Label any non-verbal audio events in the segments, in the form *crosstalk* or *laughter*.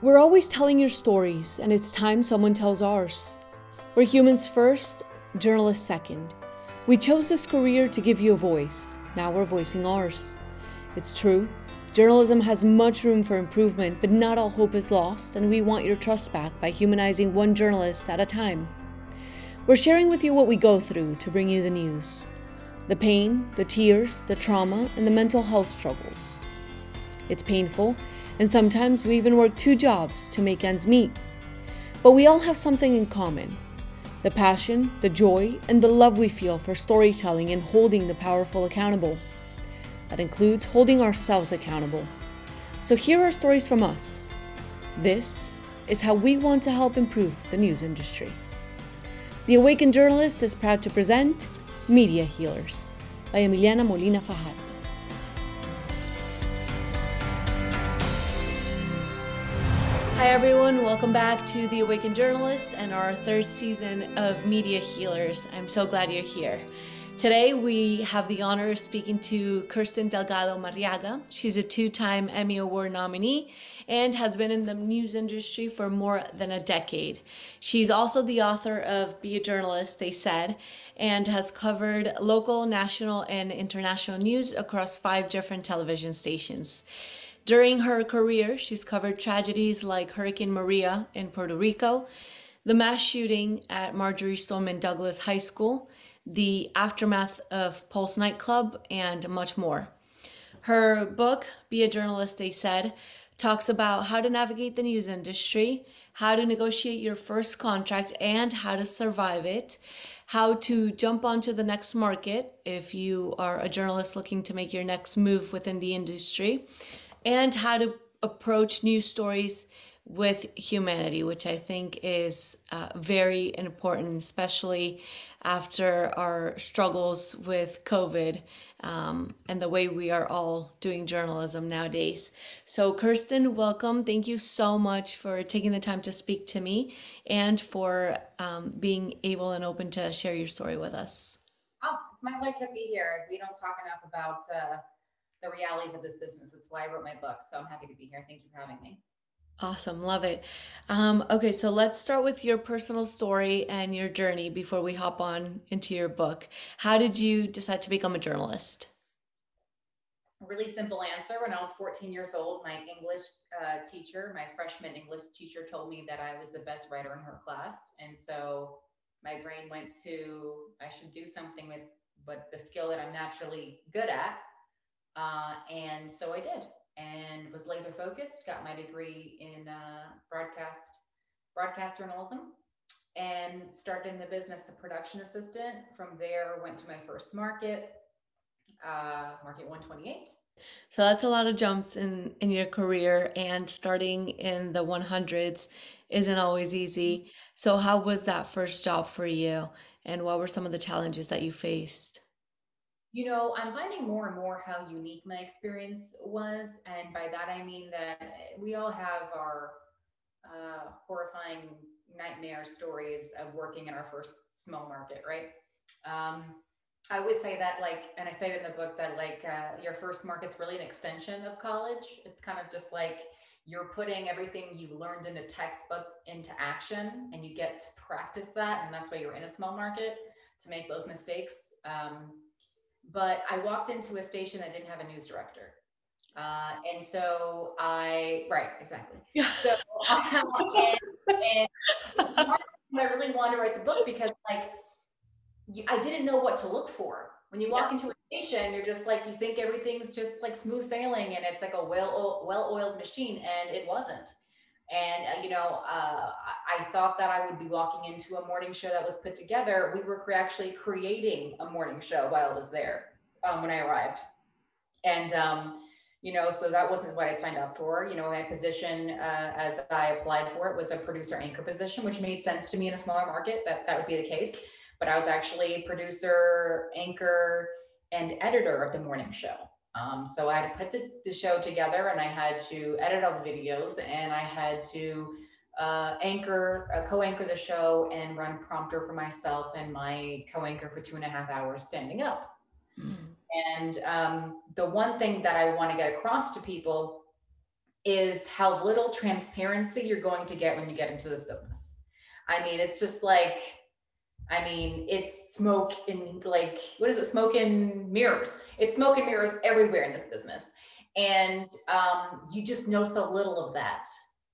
We're always telling your stories, and it's time someone tells ours. We're humans first, journalists second. We chose this career to give you a voice. Now we're voicing ours. It's true, journalism has much room for improvement, but not all hope is lost, and we want your trust back by humanizing one journalist at a time. We're sharing with you what we go through to bring you the news the pain, the tears, the trauma, and the mental health struggles. It's painful and sometimes we even work two jobs to make ends meet. But we all have something in common the passion, the joy, and the love we feel for storytelling and holding the powerful accountable. That includes holding ourselves accountable. So here are stories from us. This is how we want to help improve the news industry. The Awakened Journalist is proud to present Media Healers by Emiliana Molina Fajardo. Hi, everyone. Welcome back to The Awakened Journalist and our third season of Media Healers. I'm so glad you're here. Today, we have the honor of speaking to Kirstin Delgado Marriaga. She's a two time Emmy Award nominee and has been in the news industry for more than a decade. She's also the author of Be a Journalist, They Said, and has covered local, national, and international news across five different television stations. During her career, she's covered tragedies like Hurricane Maria in Puerto Rico, the mass shooting at Marjory Stoneman Douglas High School, the aftermath of Pulse nightclub, and much more. Her book, Be a Journalist, They Said, talks about how to navigate the news industry, how to negotiate your first contract and how to survive it, how to jump onto the next market if you are a journalist looking to make your next move within the industry, and how to approach news stories with humanity, which I think is uh, very important, especially after our struggles with COVID um, and the way we are all doing journalism nowadays. So, Kirstin, welcome. Thank you so much for taking the time to speak to me and for um, being able and open to share your story with us. Oh, it's my pleasure to be here. We don't talk enough about. Uh the realities of this business. That's why I wrote my book. So I'm happy to be here. Thank you for having me. Awesome. Love it. Um, okay, so let's start with your personal story and your journey before we hop on into your book. How did you decide to become a journalist? A really simple answer. When I was 14 years old, my English uh, teacher, my freshman English teacher, told me that I was the best writer in her class. And so my brain went to, I should do something with what the skill that I'm naturally good at uh, and so I did and was laser focused, got my degree in uh, broadcast, broadcast journalism and started in the business as a production assistant. From there, went to my first market, uh, Market 128. So that's a lot of jumps in in your career, and starting in the 100s isn't always easy. So how was that first job for you, and what were some of the challenges that you faced? You know, I'm finding more and more how unique my experience was. And by that, I mean that we all have our uh, horrifying nightmare stories of working in our first small market, right? Um, I always say that, like, and I say it in the book that, like, uh, your first market's really an extension of college. It's kind of just like you're putting everything you've learned in a textbook into action and you get to practice that. And that's why you're in a small market to make those mistakes. Um, but I walked into a station that didn't have a news director. Uh, and so I, right, exactly. *laughs* So, and, and I really wanted to write the book because, like, I didn't know what to look for. When you walk yeah. into a station, you're just like, you think everything's just like smooth sailing and it's like a well well oiled machine, and it wasn't. And, uh, you know, uh, I thought that I would be walking into a morning show that was put together. We were actually creating a morning show while I was there um, when I arrived. And, um, you know, so that wasn't what I signed up for. You know, my position uh, as I applied for it was a producer anchor position, which made sense to me in a smaller market that that would be the case. But I was actually producer, anchor, and editor of the morning show. Um, so I had to put the, the show together and I had to edit all the videos and I had to uh, anchor, uh, co-anchor the show and run prompter for myself and my co-anchor for two and a half hours standing up. Mm. And um, the one thing that I want to get across to people is how little transparency you're going to get when you get into this business. I mean, it's just like, I mean, it's smoke in like, what is it? Smoke in mirrors. It's smoke and mirrors everywhere in this business. And um, you just know so little of that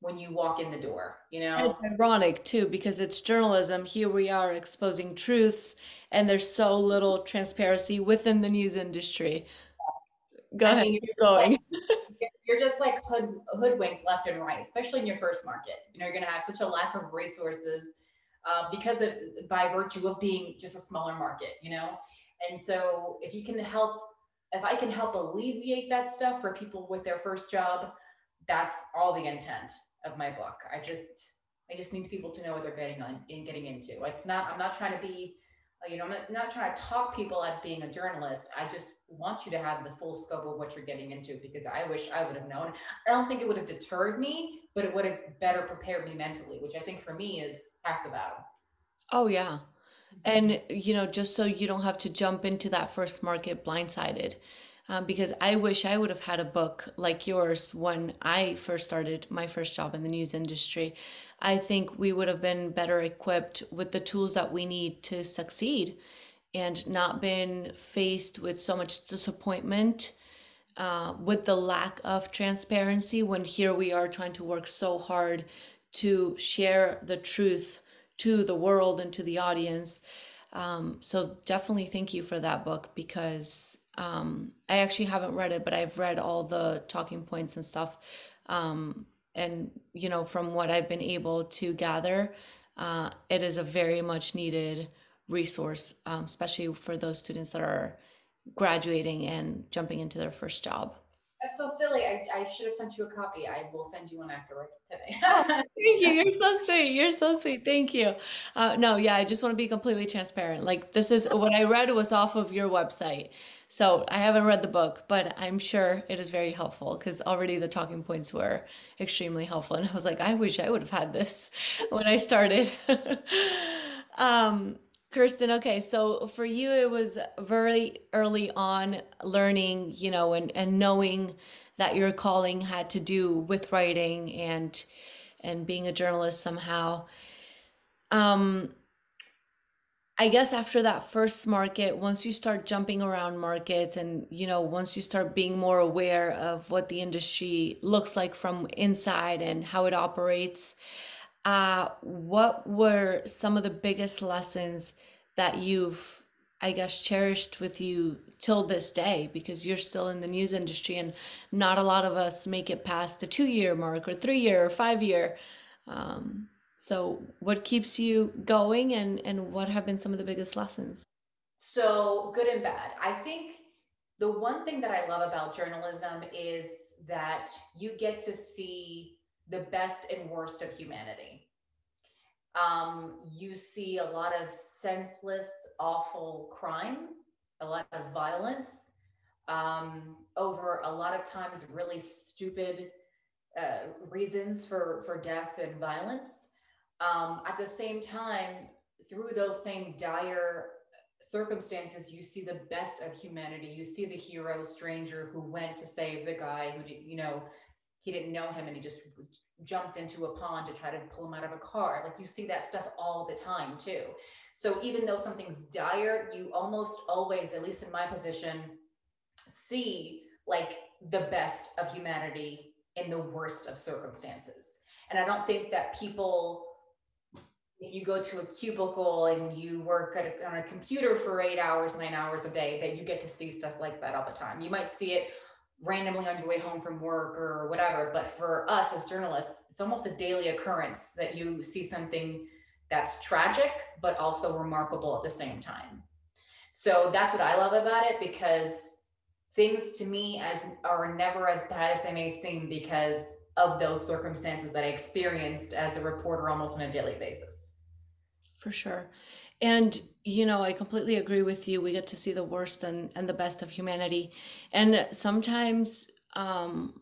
when you walk in the door, you know? It's ironic too, because it's journalism. Here we are exposing truths, and there's so little transparency within the news industry. Go I ahead, mean, keep going. Like, *laughs* you're just like hood, hoodwinked left and right, especially in your first market. You know, you're going to have such a lack of resources uh, because of by virtue of being just a smaller market, you know? And so if you can help, if I can help alleviate that stuff for people with their first job, that's all the intent of my book. I just I just need people to know what they're getting on in getting into. It's not I'm not trying to be uh, you know, I'm not, not trying to talk people at being a journalist. I just want you to have the full scope of what you're getting into because I wish I would have known. I don't think it would have deterred me, but it would have better prepared me mentally, which I think for me is half the battle. Oh yeah. And you know, just so you don't have to jump into that first market blindsided um, because I wish I would have had a book like yours when I first started my first job in the news industry. I think we would have been better equipped with the tools that we need to succeed and not been faced with so much disappointment uh, with the lack of transparency when here we are trying to work so hard to share the truth to the world and to the audience. Um, so definitely thank you for that book because um, I actually haven't read it, but I've read all the talking points and stuff. Um, and, you know, from what I've been able to gather, uh, it is a very much needed resource, um, especially for those students that are graduating and jumping into their first job. That's so silly. I, I should have sent you a copy. I will send you one afterward today. *laughs* *laughs* Thank you. You're so sweet. You're so sweet. Thank you. Uh, no, yeah, I just want to be completely transparent. Like this is what I read was off of your website. So I haven't read the book, but I'm sure it is very helpful because already the talking points were extremely helpful. And I was like, I wish I would have had this *laughs* when I started. um, Kirstin, okay, so for you, it was very early on learning, you know, and, and knowing that your calling had to do with writing and and being a journalist somehow. Um, I guess after that first market, once you start jumping around markets and, you know, once you start being more aware of what the industry looks like from inside and how it operates, uh, what were some of the biggest lessons that you've, I guess, cherished with you till this day? Because you're still in the news industry and not a lot of us make it past the two year mark or three year or five year. Um, so, what keeps you going, and and what have been some of the biggest lessons? So, good and bad. I think the one thing that I love about journalism is that you get to see the best and worst of humanity. Um, you see a lot of senseless, awful crime, a lot of violence, um, over a lot of times really stupid uh, reasons for for death and violence. Um, at the same time, through those same dire circumstances, you see the best of humanity. You see the hero stranger who went to save the guy who, you know, he didn't know him and he just jumped into a pond to try to pull him out of a car. Like you see that stuff all the time too. So even though something's dire, you almost always, at least in my position, see like the best of humanity in the worst of circumstances. And I don't think that people you go to a cubicle and you work a, on a computer for eight hours, nine hours a day, that you get to see stuff like that all the time. You might see it randomly on your way home from work or whatever. But for us as journalists, it's almost a daily occurrence that you see something that's tragic, but also remarkable at the same time. So that's what I love about it because things to me as are never as bad as they may seem because of those circumstances that I experienced as a reporter almost on a daily basis. For sure. And you know, I completely agree with you. We get to see the worst and, and the best of humanity. And sometimes um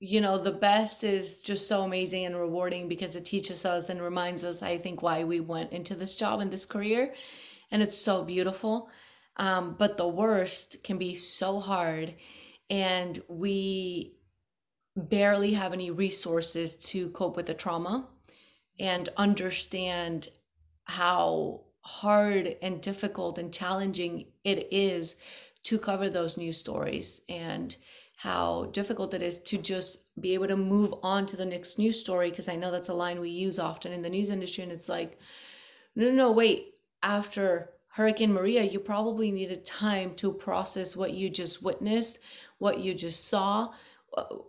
you know, the best is just so amazing and rewarding because it teaches us and reminds us, I think, why we went into this job and this career. And it's so beautiful. Um, but the worst can be so hard. And we barely have any resources to cope with the trauma and understand how hard and difficult and challenging it is to cover those news stories and how difficult it is to just be able to move on to the next news story because I know that's a line we use often in the news industry and it's like no no no wait after Hurricane Maria you probably needed time to process what you just witnessed what you just saw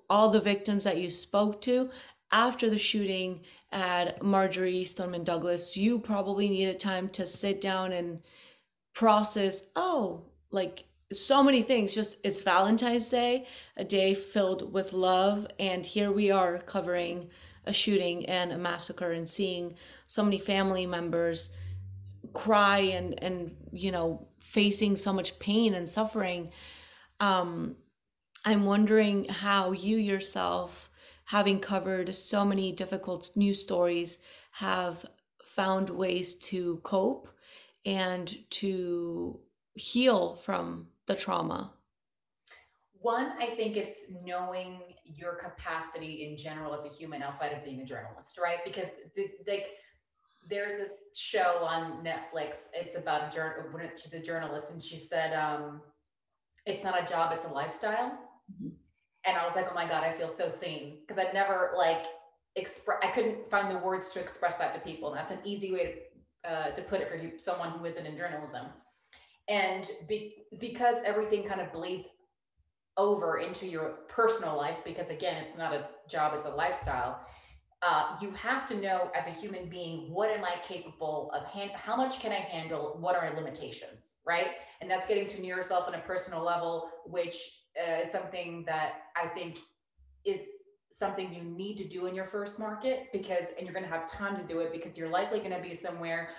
all the victims that you spoke to. After the shooting at Marjory Stoneman Douglas, you probably needed time to sit down and process, oh, like so many things. Just it's Valentine's Day, a day filled with love. And here we are covering a shooting and a massacre and seeing so many family members cry and, and, you know, facing so much pain and suffering. Um, I'm wondering how you yourself having covered so many difficult news stories, have found ways to cope and to heal from the trauma? One, I think it's knowing your capacity in general as a human outside of being a journalist, right? Because like there's this show on Netflix. It's about a journal. She's a journalist, and she said, um, "It's not a job; it's a lifestyle." Mm-hmm and I was like, oh my God, I feel so seen because I'd never like express, I couldn't find the words to express that to people. And that's an easy way to, uh, to put it for someone who isn't in journalism. And be, because everything kind of bleeds over into your personal life, because again, it's not a job, it's a lifestyle. Uh, you have to know as a human being what am i capable of hand how much can i handle what are my limitations right and that's getting to know yourself on a personal level which uh, something that I think is something you need to do in your first market because, and you're going to have time to do it because you're likely going to be somewhere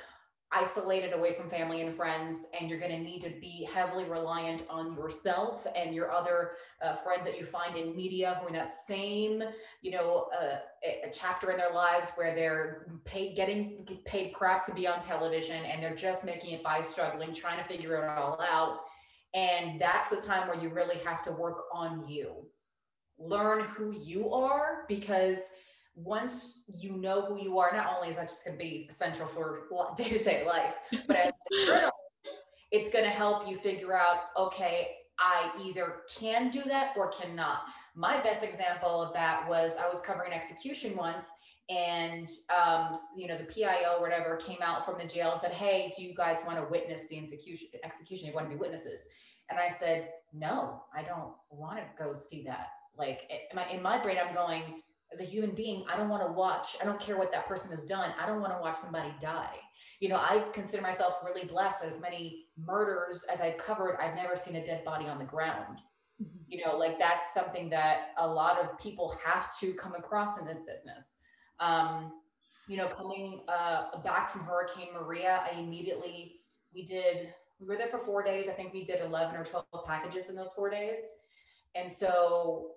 isolated away from family and friends and you're going to need to be heavily reliant on yourself and your other uh, friends that you find in media who are in that same you know uh, a chapter in their lives where they're paid getting paid crap to be on television and they're just making it by struggling trying to figure it all out and that's the time where you really have to work on you. Learn who you are because once you know who you are, not only is that just going to be essential for day to day life, but as a journalist, it's going to help you figure out okay, I either can do that or cannot. My best example of that was I was covering execution once and um, you know the PIO or whatever came out from the jail and said, "Hey, do you guys want to witness the execution? Execution? You want to be witnesses?" And I said, "No, I don't want to go see that." Like in my in my brain, I'm going as a human being, I don't want to watch. I don't care what that person has done. I don't want to watch somebody die. You know, I consider myself really blessed that as many murders as I've covered, I've never seen a dead body on the ground. Mm-hmm. You know, like that's something that a lot of people have to come across in this business um, you know, coming uh, back from Hurricane Maria, I immediately, we did, we were there for four days. I think we did 11 or 12 packages in those four days. And so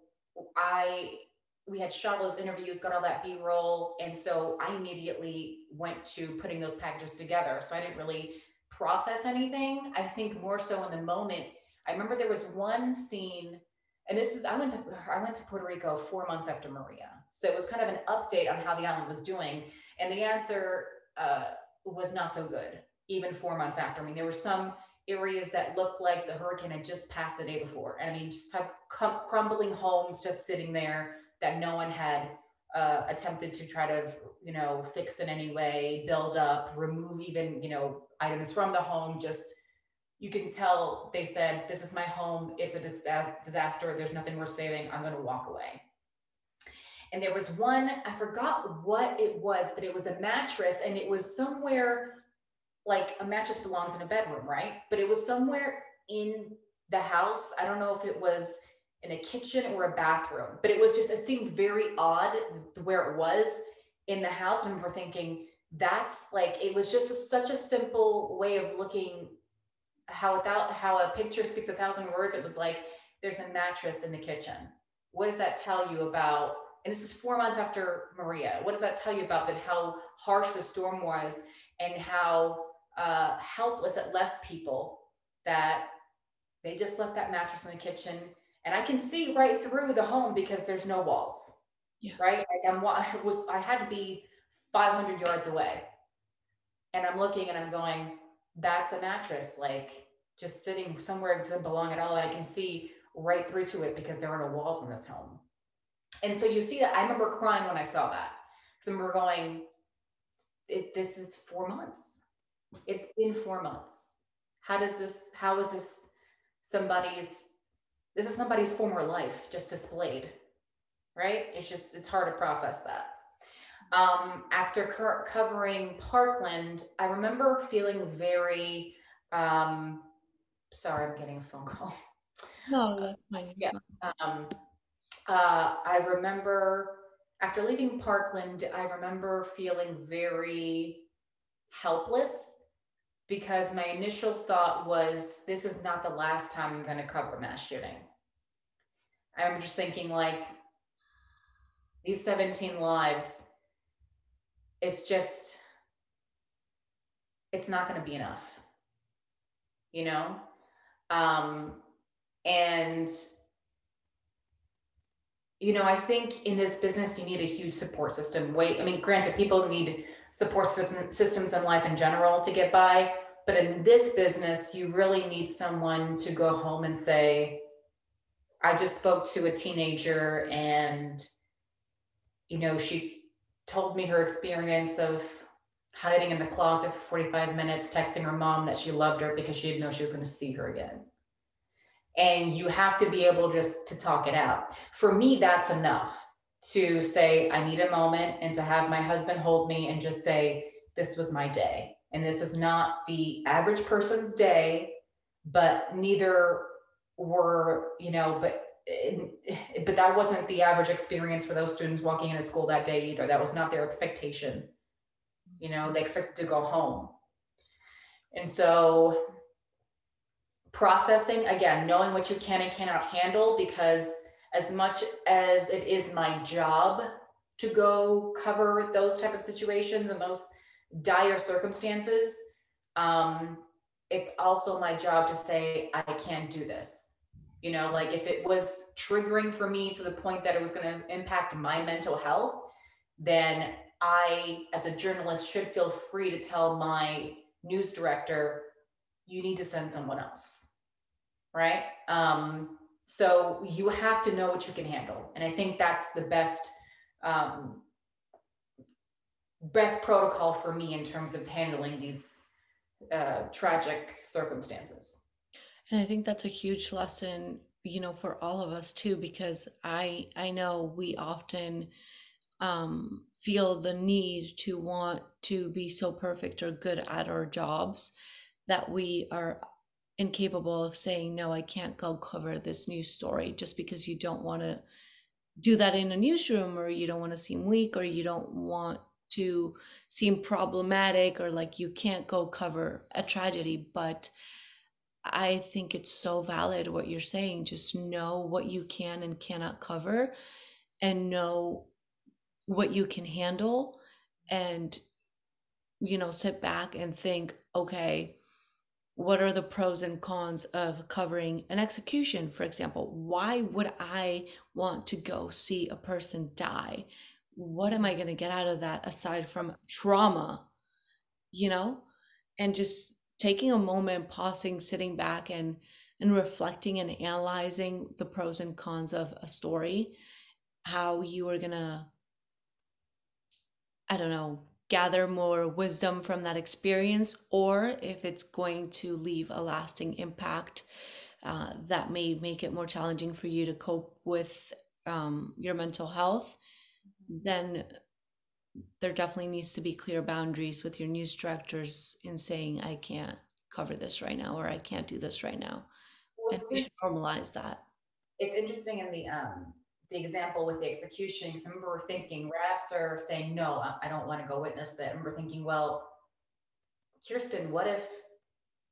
I, we had shot those interviews, got all that B roll. And so I immediately went to putting those packages together. So I didn't really process anything. I think more so in the moment. I remember there was one scene, and this is I went to I went to Puerto Rico four months after Maria. So it was kind of an update on how the island was doing. And the answer uh, was not so good, even four months after. I mean, there were some areas that looked like the hurricane had just passed the day before. And I mean, just crumbling homes just sitting there that no one had uh, attempted to try to, you know, fix in any way, build up, remove even, you know, items from the home. Just you can tell they said, "This is my home. It's a disaster. There's nothing worth saving. I'm going to walk away." And there was one i forgot what it was but it was a mattress and it was somewhere like a mattress belongs in a bedroom right? But it was somewhere in the house. I don't know if it was in a kitchen or a bathroom but it was just it seemed very odd where it was in the house. And I remember thinking that's like it was just a, such a simple way of looking how without how a picture speaks a thousand words. It was like there's a mattress in the kitchen. What does that tell you about and this is four months after Maria. What does that tell you about that? How harsh the storm was, and how uh, helpless it left people. That they just left that mattress in the kitchen, and I can see right through the home because there's no walls. Yeah. Right. Like I'm, *laughs* I was, I had to be 500 yards away. And I'm looking and I'm going, that's a mattress, like just sitting somewhere it doesn't belong at all. And I can see right through to it because there are no walls in this home. And so you see that I remember crying when I saw that. Because I remember going, it, this is four months. It's been four months. How does this, how is this somebody's, this is somebody's former life just displayed, right? It's just, it's hard to process that. Um, after covering Parkland, I remember feeling very, um, sorry, I'm getting a phone call. No, that's fine. Yeah. Um, uh, I remember after leaving Parkland, I remember feeling very helpless because my initial thought was this is not the last time I'm going to cover mass shooting. I'm just thinking like these 17 lives, it's just, it's not going to be enough, you know? Um, and you know, I think in this business, you need a huge support system. Wait, I mean, granted, people need support systems in life in general to get by. But in this business, you really need someone to go home and say, I just spoke to a teenager and, you know, she told me her experience of hiding in the closet for 45 minutes, texting her mom that she loved her because she didn't know she was going to see her again and you have to be able just to talk it out. For me, that's enough to say, I need a moment and to have my husband hold me and just say, This was my day. And this is not the average person's day, but neither were, you know, but but that wasn't the average experience for those students walking into school that day either. That was not their expectation. You know, they expected to go home. And so processing again knowing what you can and cannot handle because as much as it is my job to go cover those type of situations and those dire circumstances um, it's also my job to say i can't do this. You know like if it was triggering for me to the point that it was going to impact my mental health then i as a journalist should feel free to tell my news director you need to send someone else right? Um, so you have to know what you can handle. And i think that's the best um, best protocol for me in terms of handling these uh, tragic circumstances. And i think that's a huge lesson you know for all of us too because i i know we often um, feel the need to want to be so perfect or good at our jobs that we are incapable of saying no i can't go cover this news story just because you don't want to do that in a newsroom or you don't want to seem weak or you don't want to seem problematic or like you can't go cover a tragedy. But i think it's so valid what you're saying. Just know what you can and cannot cover and know what you can handle and you know sit back and think okay what are the pros and cons of covering an execution? For example why would i want to go see a person die? What am i going to get out of that aside from trauma you know? And just taking a moment pausing sitting back and and reflecting and analyzing the pros and cons of a story how you are going to i don't know gather more wisdom from that experience, or if it's going to leave a lasting impact uh, that may make it more challenging for you to cope with um, your mental health, then there definitely needs to be clear boundaries with your news directors in saying, I can't cover this right now, or I can't do this right now. Well, and normalize that. It's interesting in the um, the example with the execution, because I remember thinking right after saying, no, I don't want to go witness that. I remember thinking, well, Kirstin, what if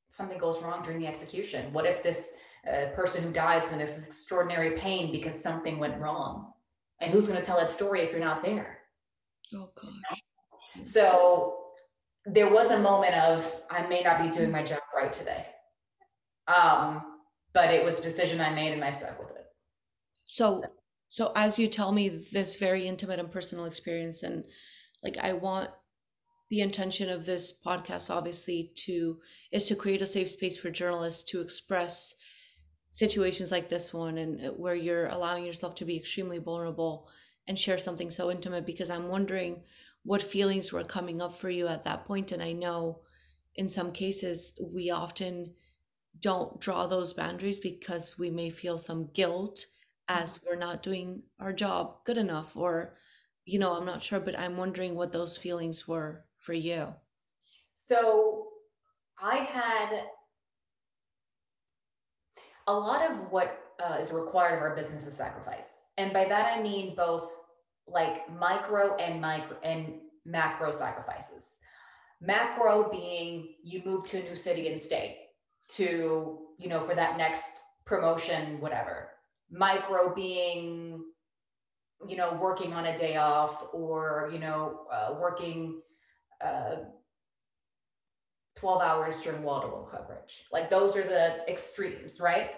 something goes wrong during the execution? What if this uh, person who dies in this extraordinary pain because something went wrong? And who's going to tell that story if you're not there? Oh, gosh. So there was a moment of, I may not be doing my job right today. Um, but it was a decision I made and I stuck with it. So, so as you tell me this very intimate and personal experience, and like I want the intention of this podcast, obviously, to is to create a safe space for journalists to express situations like this one, and uh, where you're allowing yourself to be extremely vulnerable and share something so intimate. Because I'm wondering what feelings were coming up for you at that point, and I know in some cases we often don't draw those boundaries because we may feel some guilt as we're not doing our job good enough or you know i'm not sure but i'm wondering what those feelings were for you. So i had a lot of what uh, is required of our business is sacrifice. And by that i mean both like micro and micro and macro sacrifices. Macro being you move to a new city and state to you know for that next promotion whatever micro being you know working on a day off or you know uh, working uh, 12 hours during wall-to-wall coverage. Like those are the extremes right?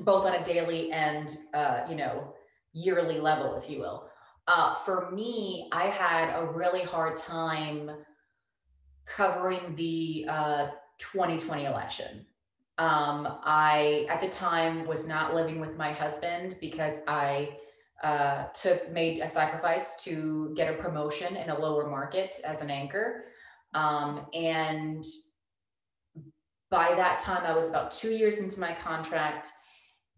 Both on a daily and uh, you know yearly level if you will. Uh, for me i had a really hard time covering the 2020 uh, election um, I, at the time, was not living with my husband because I uh, took made a sacrifice to get a promotion in a lower market as an anchor, um, and by that time, I was about two years into my contract,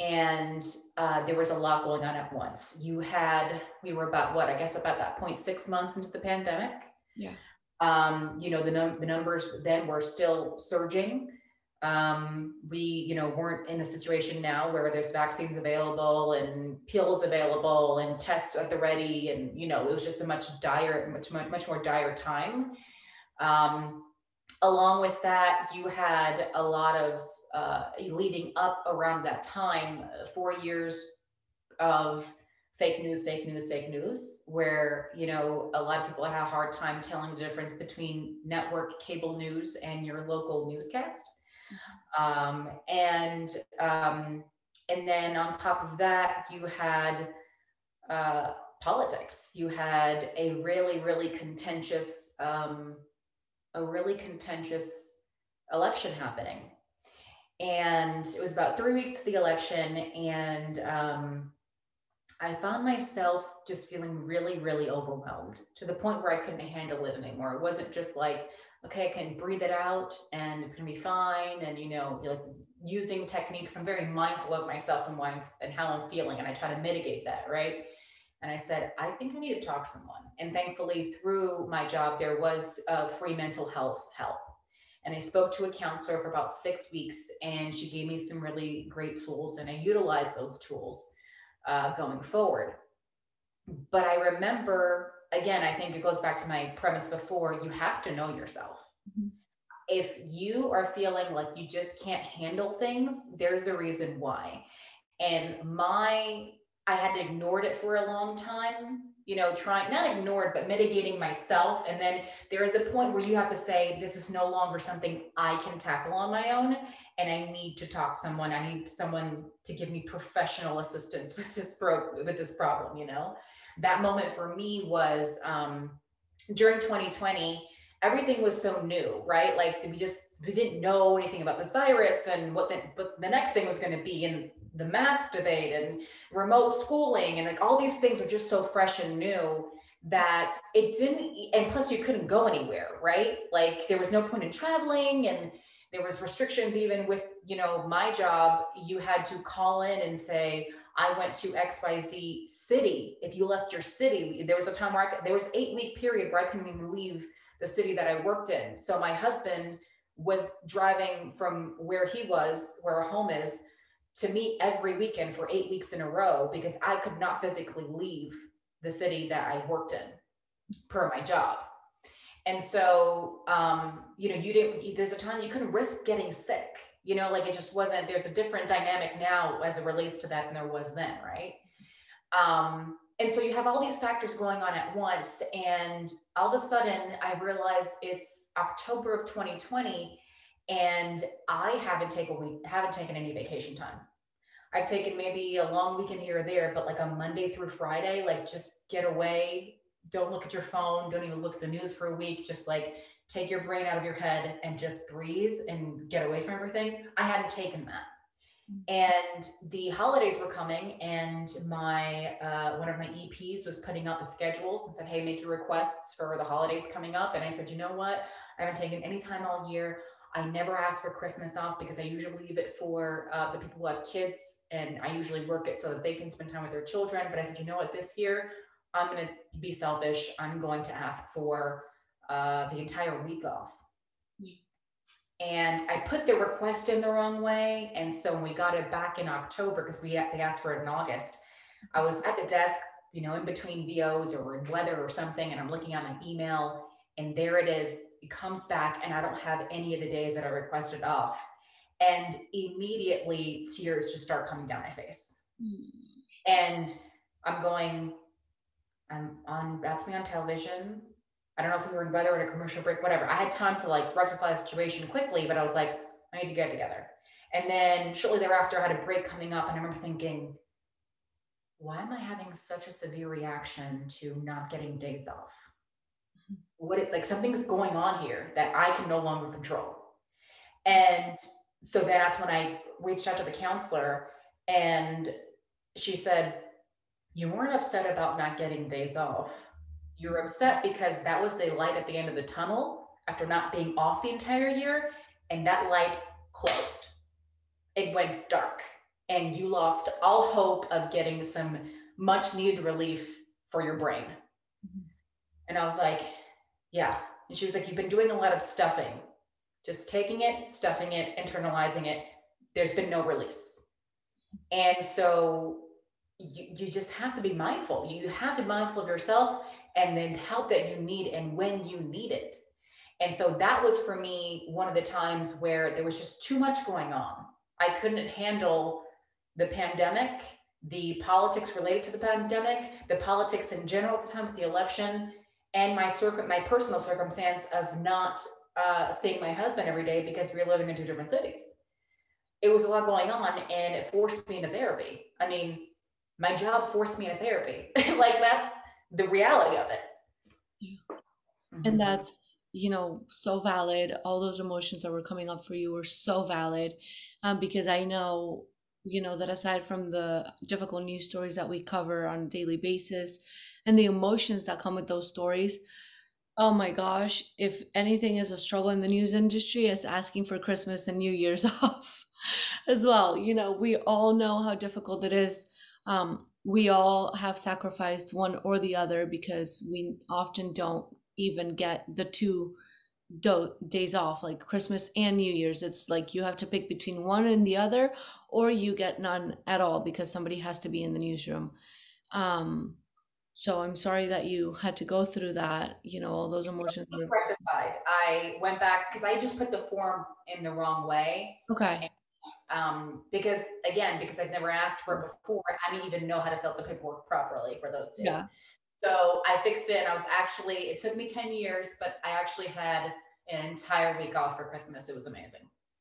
and uh, there was a lot going on at once. You had we were about what I guess about that point six months into the pandemic. Yeah. Um, you know the num- the numbers then were still surging um, we you know weren't in a situation now where there's vaccines available and pills available and tests at the ready and you know it was just a much dire much much more dire time. Um, along with that you had a lot of uh, leading up around that time four years of fake news fake news fake news where you know a lot of people had a hard time telling the difference between network cable news and your local newscast um, and um, and then on top of that, you had uh, politics. You had a really, really contentious, um, a really contentious election happening. And it was about three weeks to the election, and um, I found myself just feeling really, really overwhelmed to the point where I couldn't handle it anymore. It wasn't just like, okay, I can breathe it out and it's gonna be fine. And you know, like using techniques, I'm very mindful of myself and why I'm, and how I'm feeling, and I try to mitigate that, right? And I said, I think I need to talk to someone. And thankfully, through my job, there was a free mental health help. And I spoke to a counselor for about six weeks, and she gave me some really great tools, and I utilized those tools uh, going forward. But I remember again, I think it goes back to my premise before you have to know yourself. Mm-hmm. If you are feeling like you just can't handle things, there's a reason why. And my, I had ignored it for a long time, you know, trying, not ignored, but mitigating myself. And then there is a point where you have to say, this is no longer something I can tackle on my own. And I need to talk to someone. I need someone to give me professional assistance *laughs* with this pro with this problem, you know? That moment for me was um, during 2020 everything was so new right? Like we just we didn't know anything about this virus and what the, but the next thing was going to be and the mask debate and remote schooling and like all these things were just so fresh and new that it didn't and plus you couldn't go anywhere right? Like there was no point in traveling and there was restrictions even with you know my job. You had to call in and say I went to XYZ city. If you left your city, there was a time where I, there was eight week period where I couldn't even leave the city that I worked in. So my husband was driving from where he was, where our home is, to meet every weekend for eight weeks in a row because I could not physically leave the city that I worked in per my job. And so, um, you know, you didn't, there's a time you couldn't risk getting sick you know like it just wasn't there's a different dynamic now as it relates to that than there was then right um and so you have all these factors going on at once and all of a sudden i realize it's october of 2020 and i haven't taken we haven't taken any vacation time I've taken maybe a long weekend here or there, but like a Monday through Friday, like just get away. Don't look at your phone. Don't even look at the news for a week. Just like take your brain out of your head and just breathe and get away from everything. I hadn't taken that. And the holidays were coming, and my uh, one of my EPs was putting out the schedules and said, "Hey, make your requests for the holidays coming up." And I said, "You know what? I haven't taken any time all year. I never ask for Christmas off because I usually leave it for uh, the people who have kids, and I usually work it so that they can spend time with their children. But I said, you know what? This year, I'm going to be selfish. I'm going to ask for uh, the entire week off. And I put the request in the wrong way. And so when we got it back in October, because we they asked for it in August, I was at the desk, you know, in between VOs or in weather or something, and I'm looking at my email, and there it is. It comes back, and I don't have any of the days that I requested off. And immediately tears just start coming down my face. Mm. And I'm going, I'm on, that's me on television. I don't know if we were in weather or a commercial break, whatever. I had time to like rectify the situation quickly, but I was like, I need to get together. And then shortly thereafter, I had a break coming up, and I remember thinking, why am I having such a severe reaction to not getting days off? What it like something's going on here that I can no longer control. And so that's when I reached out to the counselor, and she said, You weren't upset about not getting days off you're upset because that was the light at the end of the tunnel after not being off the entire year, and that light closed. It went dark, and you lost all hope of getting some much needed relief for your brain. Mm-hmm. And I was like, Yeah. And she was like, You've been doing a lot of stuffing, just taking it, stuffing it, internalizing it. There's been no release. And so you, you just have to be mindful. You have to be mindful of yourself and then help that you need and when you need it. And so that was for me one of the times where there was just too much going on. I couldn't handle the pandemic, the politics related to the pandemic, the politics in general at the time of the election, and my circuit, my personal circumstance of not uh, seeing my husband every day because we were living in two different cities. It was a lot going on, and it forced me into therapy. I mean, my job forced me into therapy. *laughs* like that's the reality of it. Yeah. Mm-hmm. And that's, you know, so valid. All those emotions that were coming up for you were so valid um, because I know, you know, that aside from the difficult news stories that we cover on a daily basis and the emotions that come with those stories, oh my gosh, if anything is a struggle in the news industry, it's asking for Christmas and New Year's *laughs* off as well. You know, we all know how difficult it is. Um, we all have sacrificed one or the other because we often don't even get the two do- days off like christmas and new year's. It's like you have to pick between one and the other or you get none at all because somebody has to be in the newsroom. Um so i'm sorry that you had to go through that you know all those emotions. Rectified. I went back because i just put the form in the wrong way. Okay um, because again, because I've never asked for it before, I didn't even know how to fill out the paperwork properly for those days. Yeah. So I fixed it and I was actually, it took me 10 years, but I actually had an entire week off for Christmas. It was amazing.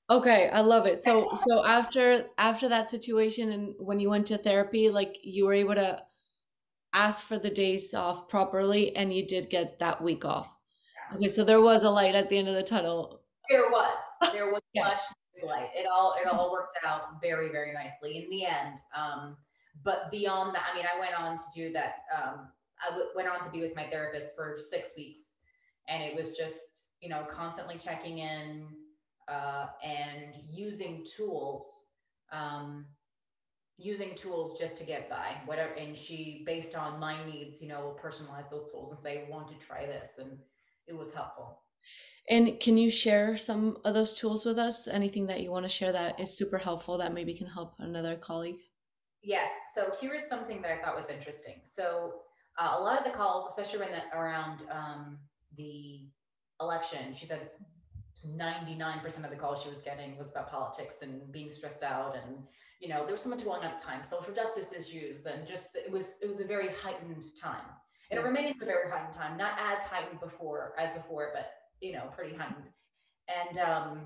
Okay, I love it. So *laughs* so after after that situation and when you went to therapy, like you were able to ask for the days off properly and you did get that week off. Yeah. Okay, so there was a light at the end of the tunnel. There was. There was *laughs* yeah. much It all it all worked out very very nicely in the end. Um, but beyond that, I mean, I went on to do that. Um, I w- went on to be with my therapist for six weeks, and it was just you know constantly checking in uh, and using tools. Um, using tools just to get by whatever and she based on my needs you know will personalize those tools and say want to try this and it was helpful and can you share some of those tools with us? Anything that you want to share that is super helpful that maybe can help another colleague? Yes. So here is something that I thought was interesting. So uh, a lot of the calls, especially when the, around um, the election, she said 99% of the calls she was getting was about politics and being stressed out and you know there was so much going on at the time social justice issues and just it was it was a very heightened time and it remains a very heightened time not as heightened before as before but you know, pretty heightened. And um,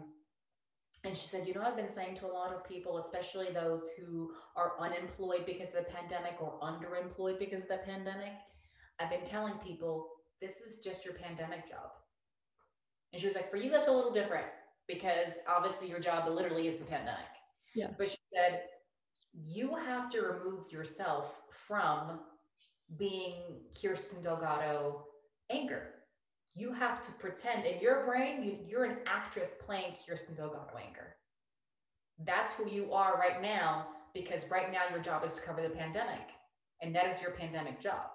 And she said, You know, I've been saying to a lot of people, especially those who are unemployed because of the pandemic or underemployed because of the pandemic, I've been telling people this is just your pandemic job. And she was like, For you, that's a little different because obviously your job literally is the pandemic. Yeah. But she said, You have to remove yourself from being Kirstin Delgado Anchor you have to pretend in your brain you, you're an actress playing kirstin delgado Anchor. that's who you are right now because right now your job is to cover the pandemic and that is your pandemic job.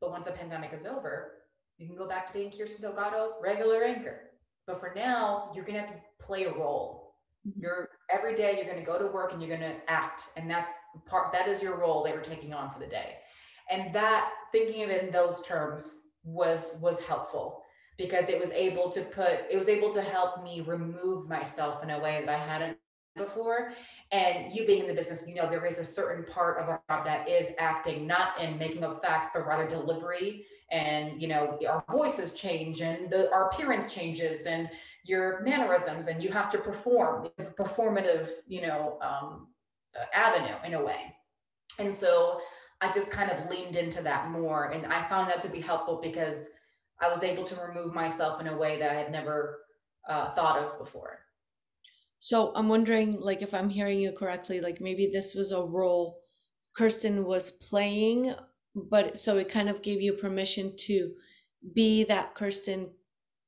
But once the pandemic is over you can go back to being kirstin delgado regular anchor. But for now you're going to have to play a role. Mm-hmm. you're every day you're going to go to work and you're going to act and that's part that is your role they were taking on for the day. And that thinking of it in those terms was was helpful because it was able to put it was able to help me remove myself in a way that I hadn't before. And you being in the business, you know, there is a certain part of our job that is acting, not in making up facts, but rather delivery. And, you know, our voices change and the, our appearance changes and your mannerisms, and you have to perform performative, you know, um, avenue in a way. And so I just kind of leaned into that more. And I found that to be helpful because I was able to remove myself in a way that I had never uh, thought of before. So I'm wondering, like, if I'm hearing you correctly, like maybe this was a role Kirstin was playing, but so it kind of gave you permission to be that Kirstin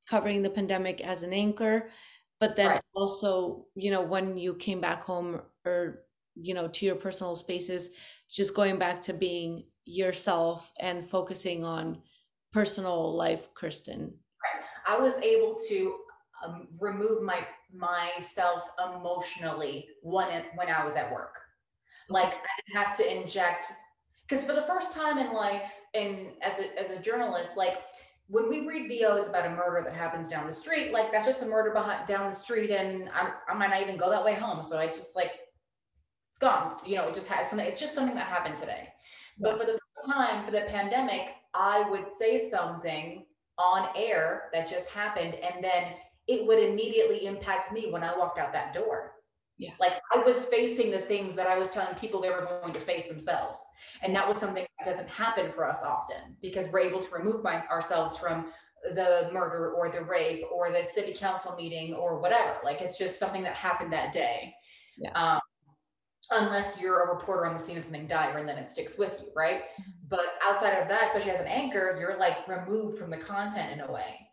covering the pandemic as an anchor, but then right. also, you know, when you came back home or, you know, to your personal spaces, just going back to being yourself and focusing on personal life, Kirstin? I was able to um, remove my myself emotionally when it, when I was at work. Like I have to inject because for the first time in life, and as a as a journalist, like when we read VOs about a murder that happens down the street, like that's just a murder behind down the street, and I, I might not even go that way home. So I just like it's gone. It's, you know, it just has something. It's just something that happened today. But for the first time, for the pandemic, I would say something on air that just happened, and then it would immediately impact me when I walked out that door. Yeah. Like I was facing the things that I was telling people they were going to face themselves. And that was something that doesn't happen for us often because we're able to remove my, ourselves from the murder or the rape or the city council meeting or whatever. Like it's just something that happened that day. Yeah. Um, unless you're a reporter on the scene of something dire and then it sticks with you, right? Mm-hmm. But outside of that, especially as an anchor, you're like removed from the content in a way.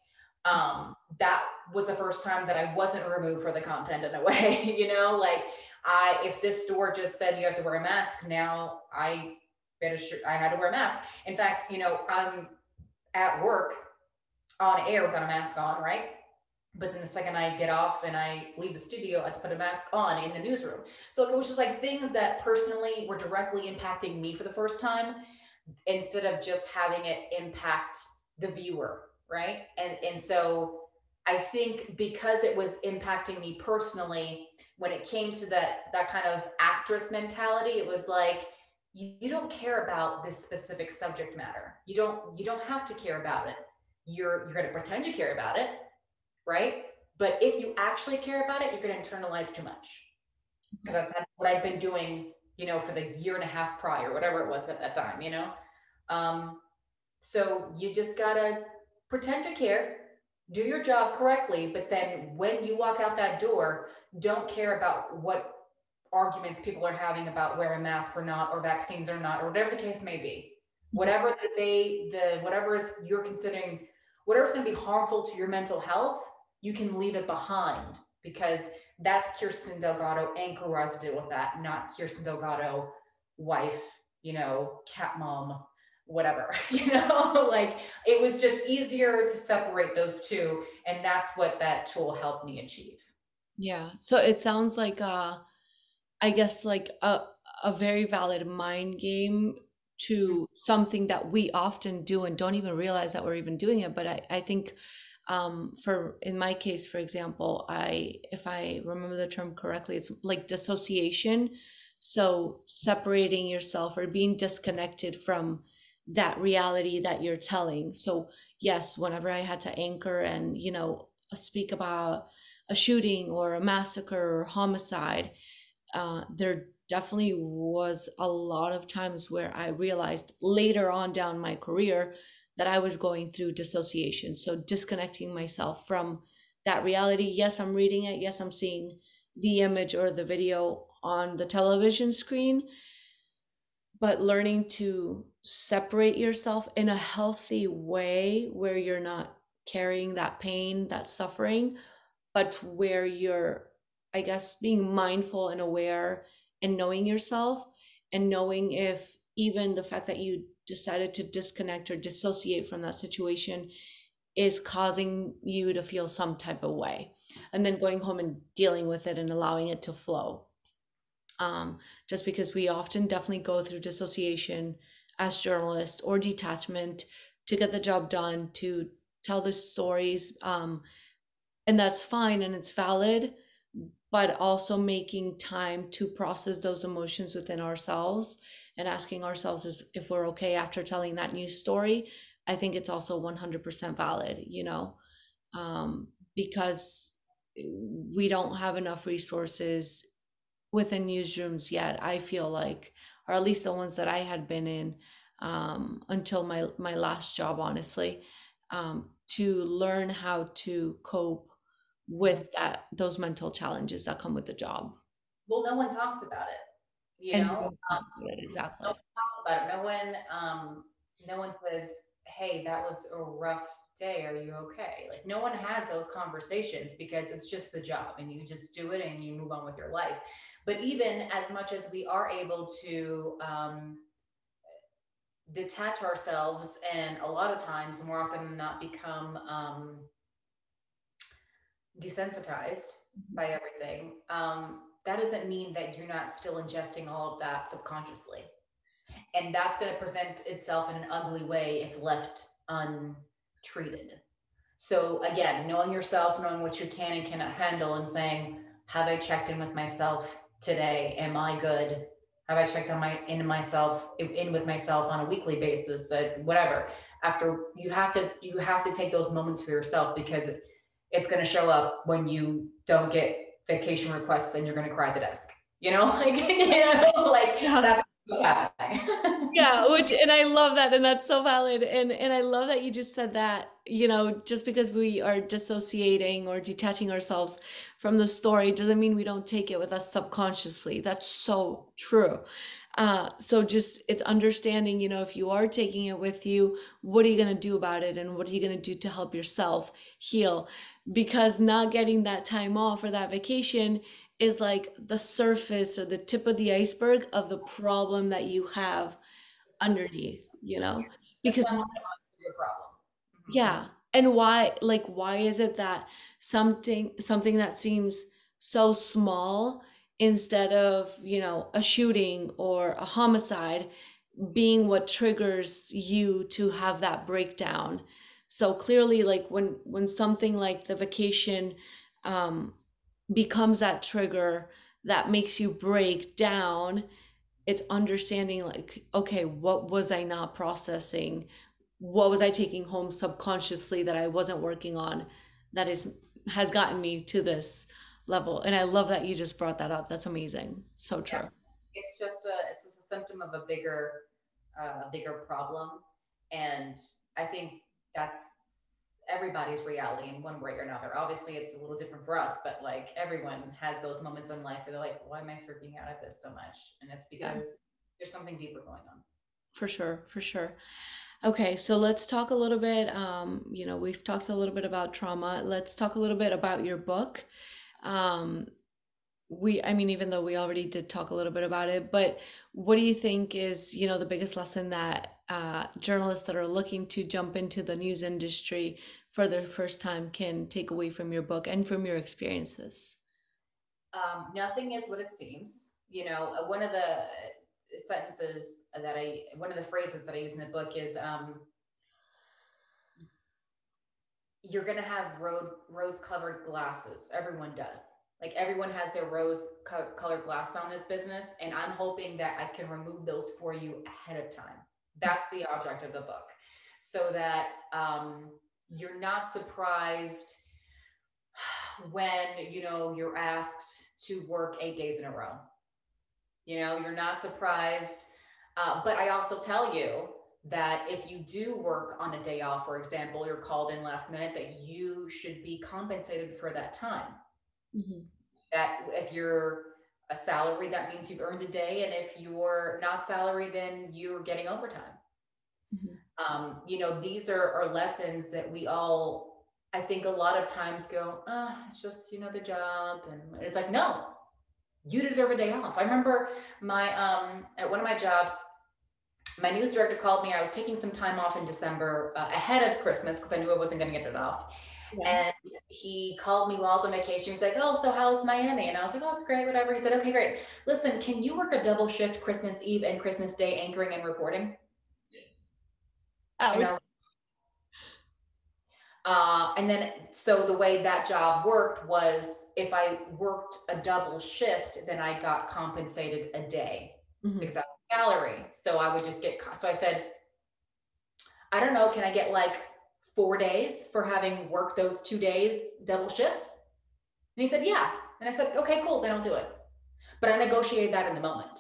Um, that was the first time that I wasn't removed for the content in a *laughs* way, you know, like I, if this store just said you have to wear a mask, now I better, I had to wear a mask. In fact, you know, I'm at work on air without a mask on, right? But then the second I get off and I leave the studio, I have to put a mask on in the newsroom. So it was just like things that personally were directly impacting me for the first time instead of just having it impact the viewer, right? And and so I think because it was impacting me personally, when it came to that that kind of actress mentality, it was like you, don't care about this specific subject matter. You don't you don't have to care about it. You're you're going to pretend you care about it right? But if you actually care about it, you're going to internalize too much. Because that's what I've been doing, you know, for the year and a half prior, whatever it was at that time, you know? Um, so you just got to pretend to care, do your job correctly, but then when you walk out that door, don't care about what arguments people are having about wearing masks or not, or vaccines or not, or whatever the case may be. Whatever that they, the whatever is you're considering, whatever's going to be harmful to your mental health, you can leave it behind because that's Kirstin Delgado anchor to deal with that, not Kirstin Delgado wife, you know, cat mom, whatever, *laughs* you know, *laughs* like it was just easier to separate those two. And that's what that tool helped me achieve. Yeah. So it sounds like, uh, I guess like a, a very valid mind game to something that we often do and don't even realize that we're even doing it. But I, I think um, for in my case for example i if i remember the term correctly it's like dissociation. So separating yourself or being disconnected from that reality that you're telling. So yes whenever i had to anchor and you know speak about a shooting or a massacre or homicide, uh, there definitely was a lot of times where I realized later on down my career that I was going through dissociation. So disconnecting myself from that reality. Yes, I'm reading it. Yes, I'm seeing the image or the video on the television screen, but learning to separate yourself in a healthy way where you're not carrying that pain, that suffering, but where you're, I guess, being mindful and aware and knowing yourself and knowing if even the fact that you decided to disconnect or dissociate from that situation is causing you to feel some type of way. And then going home and dealing with it and allowing it to flow. Um, just because we often definitely go through dissociation as journalists or detachment to get the job done to tell the stories um, and that's fine and it's valid but also making time to process those emotions within ourselves and asking ourselves is if we're okay after telling that news story i think it's also 100% valid you know? Um, because we don't have enough resources within newsrooms yet i feel like or at least the ones that i had been in um, until my my last job honestly um, to learn how to cope with that those mental challenges that come with the job. Well no one talks about it you and know um, exactly no one about it. No one um no one says hey that was a rough day. Are you okay? Like no one has those conversations because it's just the job and you just do it and you move on with your life. But even as much as we are able to um, detach ourselves and a lot of times more often than not become um, desensitized mm-hmm. by everything um, that doesn't mean that you're not still ingesting all of that subconsciously. And that's going to present itself in an ugly way if left untreated. So again knowing yourself knowing what you can and cannot handle and saying have i checked in with myself today? Am i good? Have i checked on my in myself in with myself on a weekly basis? Uh, whatever. After you have to you have to take those moments for yourself because it's going to show up when you don't get vacation requests and you're going to cry at the desk you know *laughs* like you know like yeah. that's yeah *laughs* yeah which and i love that and that's so valid and and i love that you just said that you know just because we are dissociating or detaching ourselves from the story doesn't mean we don't take it with us subconsciously that's so true uh, so just it's understanding, you know, if you are taking it with you, what are you going to do about it? And what are you going to do to help yourself heal? Because not getting that time off or that vacation is like the surface or the tip of the iceberg of the problem that you have underneath, you know? Because problem. Mm-hmm. Yeah. And why like why is it that something something that seems so small instead of you know a shooting or a homicide being what triggers you to have that breakdown so clearly like when when something like the vacation um becomes that trigger that makes you break down it's understanding like okay what was i not processing what was i taking home subconsciously that i wasn't working on that is has gotten me to this level. And I love that you just brought that up. That's amazing. So true. Yeah. It's just a it's just a symptom of a bigger uh, bigger problem, and I think that's everybody's reality in one way or another. Obviously, it's a little different for us, but like everyone has those moments in life where they're like, "Why am I freaking out at this so much?" And it's because yeah. there's something deeper going on. For sure, for sure. Okay, so let's talk a little bit. Um, you know, we've talked a little bit about trauma. Let's talk a little bit about your book um we i mean even though we already did talk a little bit about it but what do you think is you know the biggest lesson that uh, journalists that are looking to jump into the news industry for the first time can take away from your book and from your experiences um, nothing is what it seems you know uh, one of the sentences that i one of the phrases that i use in the book is um, you're going to have road, rose-colored glasses. Everyone does. Like everyone has their rose co- colored glasses on this business. And I'm hoping that I can remove those for you ahead of time. That's the object of the book. So that um, you're not surprised when you know you're asked to work eight days in a row. You know, you're not surprised. Uh, but I also tell you that if you do work on a day off, for example, you're called in last minute, that you should be compensated for that time. Mm-hmm. That if you're a salary, that means you've earned a day. And if you're not salary, then you're getting overtime. Mm-hmm. Um, you know, these are, are lessons that we all, I think a lot of times go, oh, it's just, you know, the job. And it's like, no, you deserve a day off. I remember my, um, at one of my jobs, my news director called me. I was taking some time off in December uh, ahead of Christmas because I knew I wasn't going to get it off. Yeah. And he called me while I was on vacation. He's like, Oh, so how's Miami? And I was like, Oh, it's great, whatever. He said, Okay, great. Listen, can you work a double shift Christmas Eve and Christmas Day anchoring and reporting? Oh. And, was, uh, and then, so the way that job worked was if I worked a double shift, then I got compensated a day mm-hmm. because I was salary. So I would just get, so I said, I don't know, can I get like four days for having worked those two days double shifts? And he said, yeah. And I said, okay, cool, then I'll do it. But I negotiated that in the moment.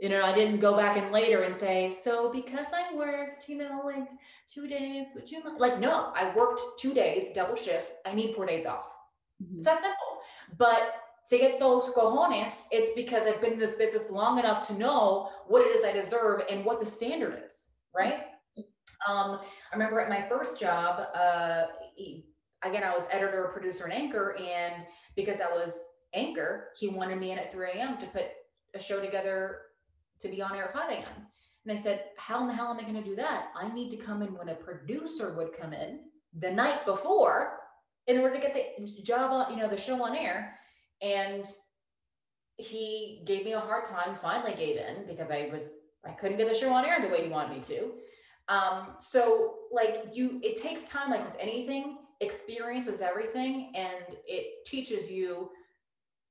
You know, I didn't go back in later and say, so because I worked, you know, like two days, would you mind? Like, no, I worked two days, double shifts. I need four days off. Mm-hmm. It's that simple. But to get those cojones, it's because I've been in this business long enough to know what it is I deserve and what the standard is, right? Um, I remember at my first job, uh, again, I was editor, producer, and anchor. And because I was anchor, he wanted me in at 3 a.m. to put a show together to be on air at 5 a.m. And I said, How in the hell am I going to do that? I need to come in when a producer would come in the night before in order to get the job on, you know, the show on air. And he gave me a hard time, finally gave in because I was, I couldn't get the show on air the way he wanted me to. Um, so like you, it takes time, like with anything, experience is everything. And it teaches you,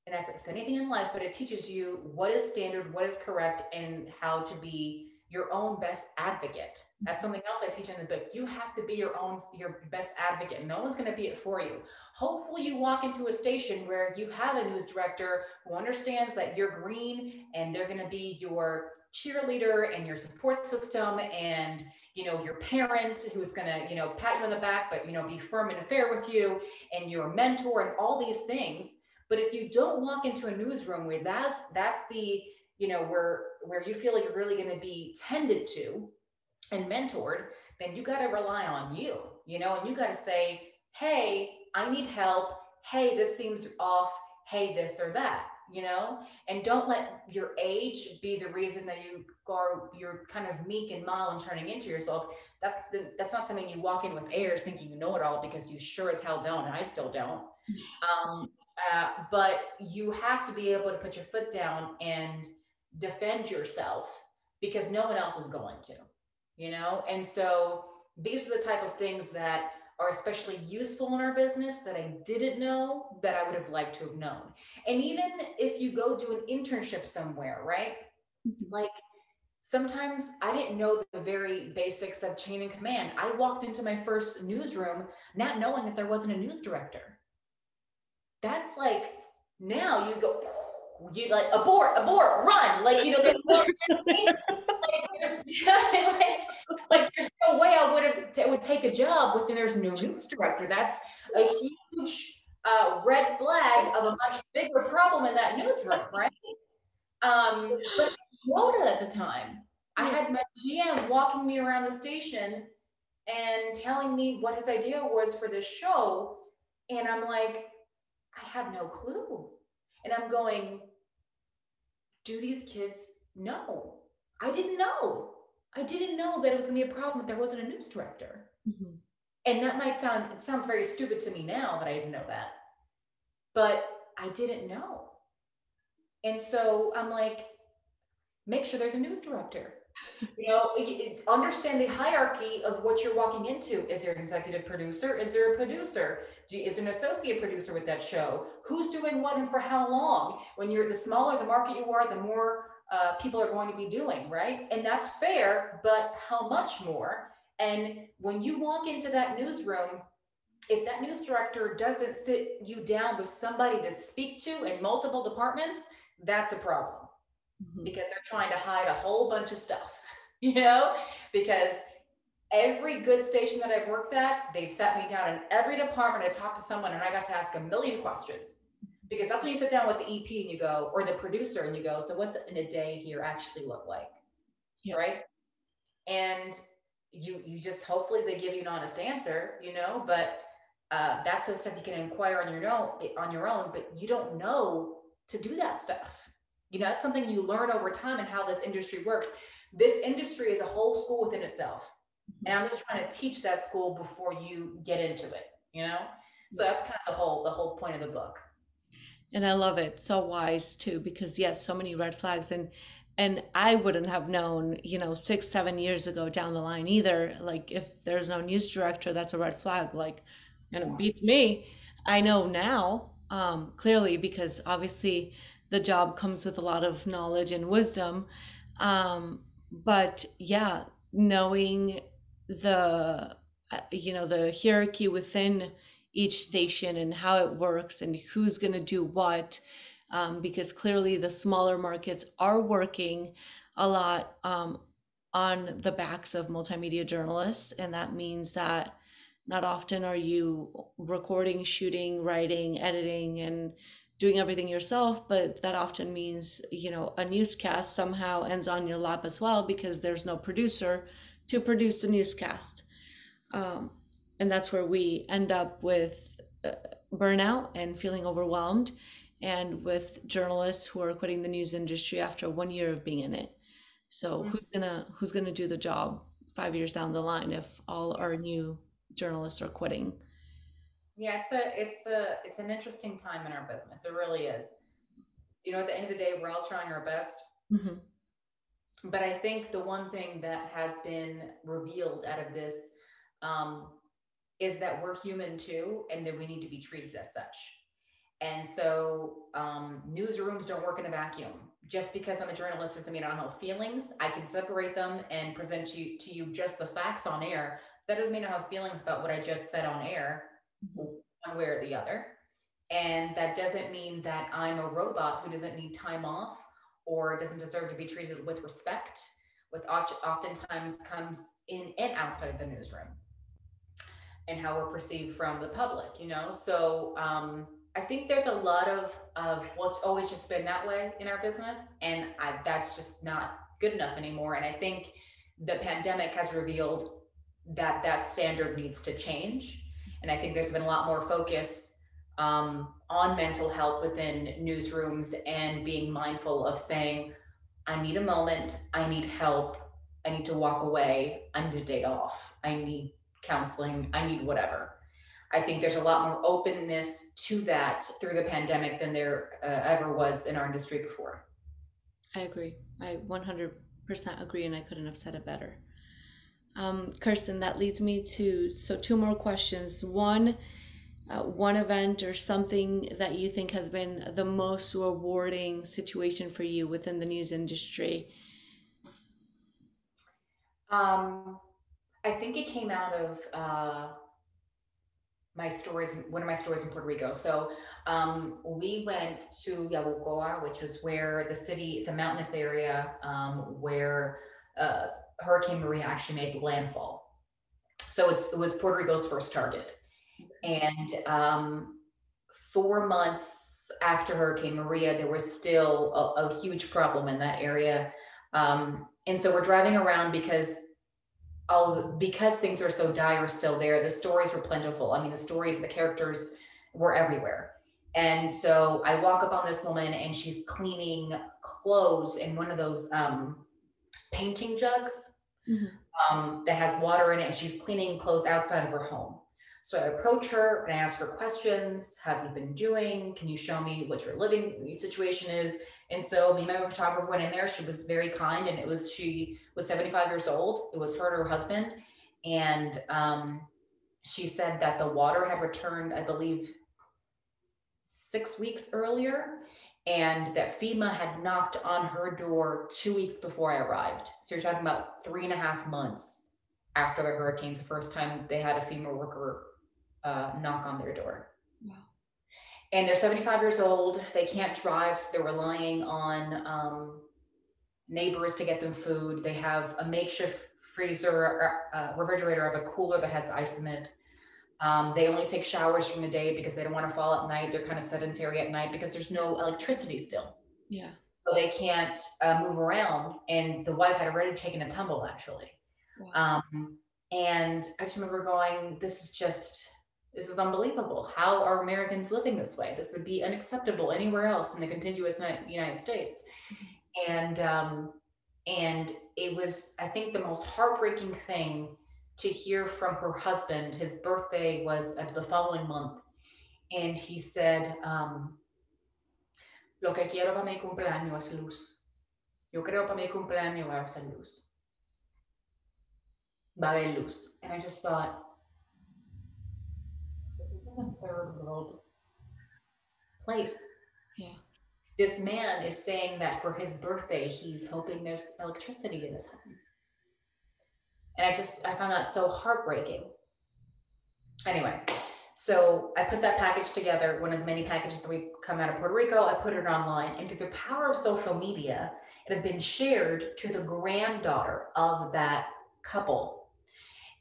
and that's with anything in life, but it teaches you what is standard, what is correct, and how to be your own best advocate. That's something else I teach in the book. You have to be your own your best advocate. No one's going to be it for you. Hopefully you walk into a station where you have a news director who understands that you're green and they're going to be your cheerleader and your support system and you know your parent who's going to you know pat you on the back but you know be firm and fair with you and your mentor and all these things. But if you don't walk into a newsroom where that's that's the you know where where you feel like you're really going to be tended to and mentored then you got to rely on you you know and you got to say hey i need help. Hey this seems off. Hey this or that you know? And don't let your age be the reason that you are you're kind of meek and mild and turning into yourself. That's the, that's not something you walk in with airs thinking you know it all because you sure as hell don't and i still don't. Um, uh, but you have to be able to put your foot down and defend yourself because no one else is going to you know? And so these are the type of things that are especially useful in our business that I didn't know that I would have liked to have known. And even if you go do an internship somewhere, right? Mm-hmm. Like sometimes I didn't know the very basics of chain and command. I walked into my first newsroom not knowing that there wasn't a news director. That's like now you go you like abort, abort, run. Like, you know, there's *laughs* like, there's, *laughs* like, like there's no way I would have t- would take a job with there's no news director. That's a huge uh, red flag of a much bigger problem in that newsroom, *laughs* right? Um, but Rhoda at the time, I had my GM walking me around the station and telling me what his idea was for this show. And I'm like, I have no clue. And I'm going, do these kids know? I didn't know. I didn't know that it was going to be a problem if there wasn't a news director. Mm-hmm. And that might sound, it sounds very stupid to me now that I didn't know that. But I didn't know. And so I'm like, make sure there's a news director. *laughs* you know, understand the hierarchy of what you're walking into. Is there an executive producer? Is there a producer? Do, is an associate producer with that show? Who's doing what and for how long? When you're the smaller the market you are, the more uh, people are going to be doing, right? And that's fair, but how much more? And when you walk into that newsroom, if that news director doesn't sit you down with somebody to speak to in multiple departments, that's a problem mm-hmm. because they're trying to hide a whole bunch of stuff, *laughs* you know, because every good station that I've worked at, they've sat me down in every department. I talked to someone and I got to ask a million questions because that's when you sit down with the EP and you go, or the producer and you go, so what's in a day here actually look like? Yeah. Right. And you, you just, hopefully they give you an honest answer, you know, but uh, that's the stuff you can inquire on your own, on your own, but you don't know to do that stuff. You know, that's something you learn over time and how this industry works. This industry is a whole school within itself and i'm just trying to teach that school before you get into it you know so that's kind of the whole the whole point of the book and i love it. So wise too because yes so many red flags. And and i wouldn't have known you know six seven years ago down the line either like if there's no news director that's a red flag. Like and it beats me. I know now um clearly because obviously the job comes with a lot of knowledge and wisdom. Um but yeah knowing the uh, you know the hierarchy within each station and how it works and who's going to do what um, because clearly the smaller markets are working a lot um, on the backs of multimedia journalists and that means that not often are you recording shooting writing editing and doing everything yourself but that often means you know a newscast somehow ends on your lap as well because there's no producer to produce the newscast. Um, and that's where we end up with uh, burnout and feeling overwhelmed, and with journalists who are quitting the news industry after one year of being in it. So mm-hmm. who's gonna who's gonna do the job five years down the line if all our new journalists are quitting? Yeah, it's a it's a it's an interesting time in our business. It really is. You know, at the end of the day, we're all trying our best. Mm-hmm but I think the one thing that has been revealed out of this um, is that we're human too, and that we need to be treated as such. And so, um, newsrooms don't work in a vacuum. Just because I'm a journalist doesn't mean I don't have feelings. I can separate them and present to you, to you just the facts on air. That doesn't mean I have feelings about what I just said on air, mm-hmm. one way or the other. And that doesn't mean that I'm a robot who doesn't need time off or doesn't deserve to be treated with respect, with oftentimes comes in and outside the newsroom and how we're perceived from the public, you know? So um, I think there's a lot of, of well, always just been that way in our business. And I, that's just not good enough anymore. And I think the pandemic has revealed that that standard needs to change. And I think there's been a lot more focus um, on mental health within newsrooms and being mindful of saying, I need a moment, I need help, I need to walk away, I need a day off, I need counseling, I need whatever. I think there's a lot more openness to that through the pandemic than there uh, ever was in our industry before. I agree. I 100% agree, and I couldn't have said it better. Um, Kirstin, that leads me to so two more questions. One, uh, one event or something that you think has been the most rewarding situation for you within the news industry? Um, I think it came out of uh, my stories, one of my stories in Puerto Rico. So um, we went to Yabucoa, which was where the city, it's a mountainous area um, where uh, Hurricane Maria actually made landfall. So it was Puerto Rico's first target. And um, four months after Hurricane Maria, there was still a, a huge problem in that area. Um, and so we're driving around because all because things are so dire still there. The stories were plentiful. I mean, the stories, the characters were everywhere. And so I walk up on this woman and she's cleaning clothes in one of those um, painting jugs mm-hmm. um, that has water in it. And she's cleaning clothes outside of her home. So I approach her and I ask her questions. Have you been doing? Can you show me what your living situation is? And so me and my photographer went in there. She was very kind, and it was she was 75 years old. It was her and her husband, and um, she said that the water had returned, I believe, six weeks earlier, and that FEMA had knocked on her door two weeks before I arrived. So you're talking about three and a half months after the hurricanes, the first time they had a FEMA worker uh, knock on their door. And they're 75 years old. They can't drive, so they're relying on um, neighbors to get them food. They have a makeshift freezer or uh, refrigerator of a cooler that has ice in it. Um, they only take showers during the day because they don't want to fall at night. They're kind of sedentary at night because there's no electricity still. Yeah. So they can't uh, move around. And the wife had already taken a tumble actually. Wow. Um, and I just remember going, this is just, this is unbelievable. How are Americans living this way? This would be unacceptable anywhere else in the contiguous United States. And, um, and it was, I think, the most heartbreaking thing to hear from her husband. His birthday was at the following month. And he said, um, Lo que quiero para mi cumpleaños es luz. Yo creo para mi cumpleaños va a ser luz. Va a haber luz. And I just thought, this is in a third world place. Yeah. This man is saying that for his birthday, he's hoping there's electricity in his home. And I just, I found that so heartbreaking. Anyway, so I put that package together, one of the many packages that we come out of Puerto Rico. I put it online, and through the power of social media, it had been shared to the granddaughter of that couple.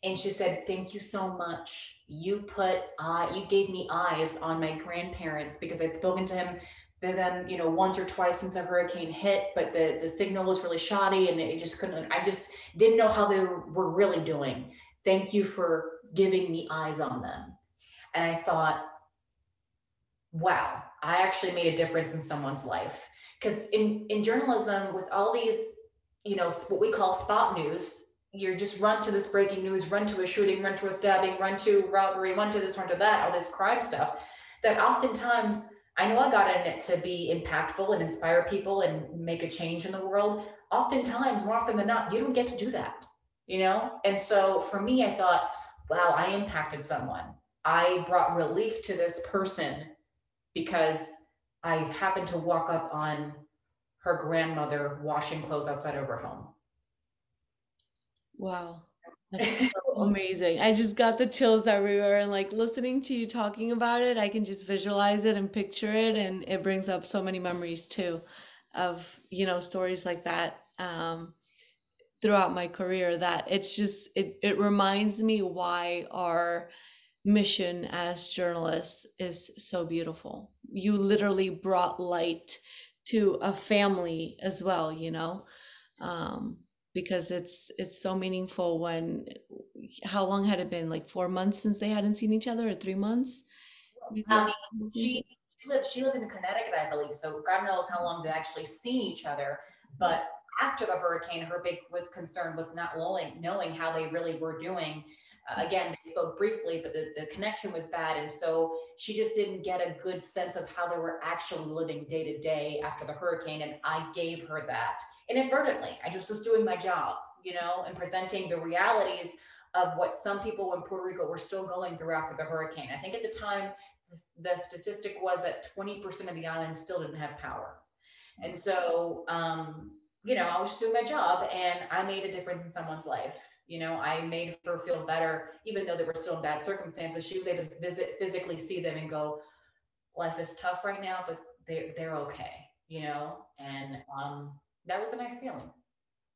And she said, Thank you so much. You put, uh, you gave me eyes on my grandparents because I'd spoken to him them, you know, once or twice since a hurricane hit, but the, the signal was really shoddy and it just couldn't, I just didn't know how they were really doing. Thank you for giving me eyes on them. And I thought, wow, I actually made a difference in someone's life. Because in, in journalism, with all these, you know, what we call spot news, you're just run to this breaking news, run to a shooting, run to a stabbing, run to robbery, run to this, run to that, all this crime stuff that oftentimes I know I got in it to be impactful and inspire people and make a change in the world. Oftentimes, more often than not, you don't get to do that, you know? And so for me, I thought, wow, I impacted someone. I brought relief to this person because I happened to walk up on her grandmother washing clothes outside of her home. Wow. That's *laughs* so amazing. I just got the chills everywhere and like listening to you talking about it, I can just visualize it and picture it and it brings up so many memories too of, you know, stories like that um throughout my career that it's just it it reminds me why our mission as journalists is so beautiful. You literally brought light to a family as well, you know. Um because it's it's so meaningful when how long had it been? Like four months since they hadn't seen each other or three months? Mean, she, she lived she lived in connecticut i believe so god knows how long they actually seen each other. But after the hurricane her big was concern was not knowing knowing how they really were doing. Uh, again they spoke briefly but the, the connection was bad and so she just didn't get a good sense of how they were actually living day to day after the hurricane and i gave her that inadvertently. I just was doing my job, you know, and presenting the realities of what some people in Puerto Rico were still going through after the hurricane. I think at the time, the statistic was that 20% of the island still didn't have power. And so, um, you know, I was just doing my job and I made a difference in someone's life. You know, I made her feel better, even though they were still in bad circumstances. She was able to visit, physically see them and go, life is tough right now, but they're, they're okay, you know? And, um, that was a nice feeling.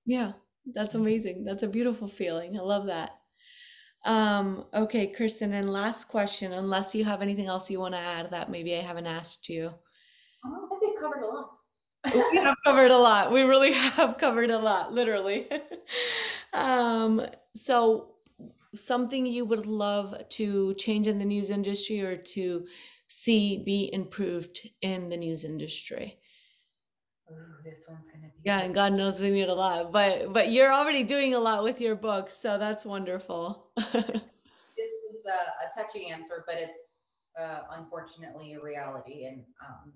Yeah, that's amazing. That's a beautiful feeling. I love that. Um, okay, Kirstin, and last question, unless you have anything else you want to add that maybe I haven't asked you. I don't think we've covered a lot. we have covered a lot. We really have covered a lot, literally. *laughs* um, so something you would love to change in the news industry or to see be improved in the news industry? This one's gonna be yeah and god knows we need a lot but but you're already doing a lot with your book so that's wonderful. *laughs* This is a, a, touchy answer but it's uh, unfortunately a reality and um,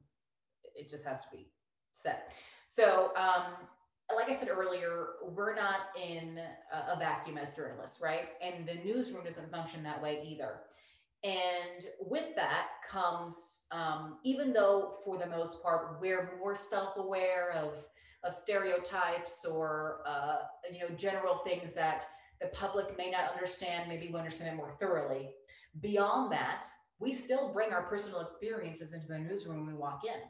it just has to be said. So um, like i said earlier we're not in a, a vacuum as journalists right? And the newsroom doesn't function that way either and with that comes, um, even though for the most part we're more self-aware of of stereotypes or uh, you know general things that the public may not understand, maybe we understand it more thoroughly. Beyond that, we still bring our personal experiences into the newsroom when we walk in.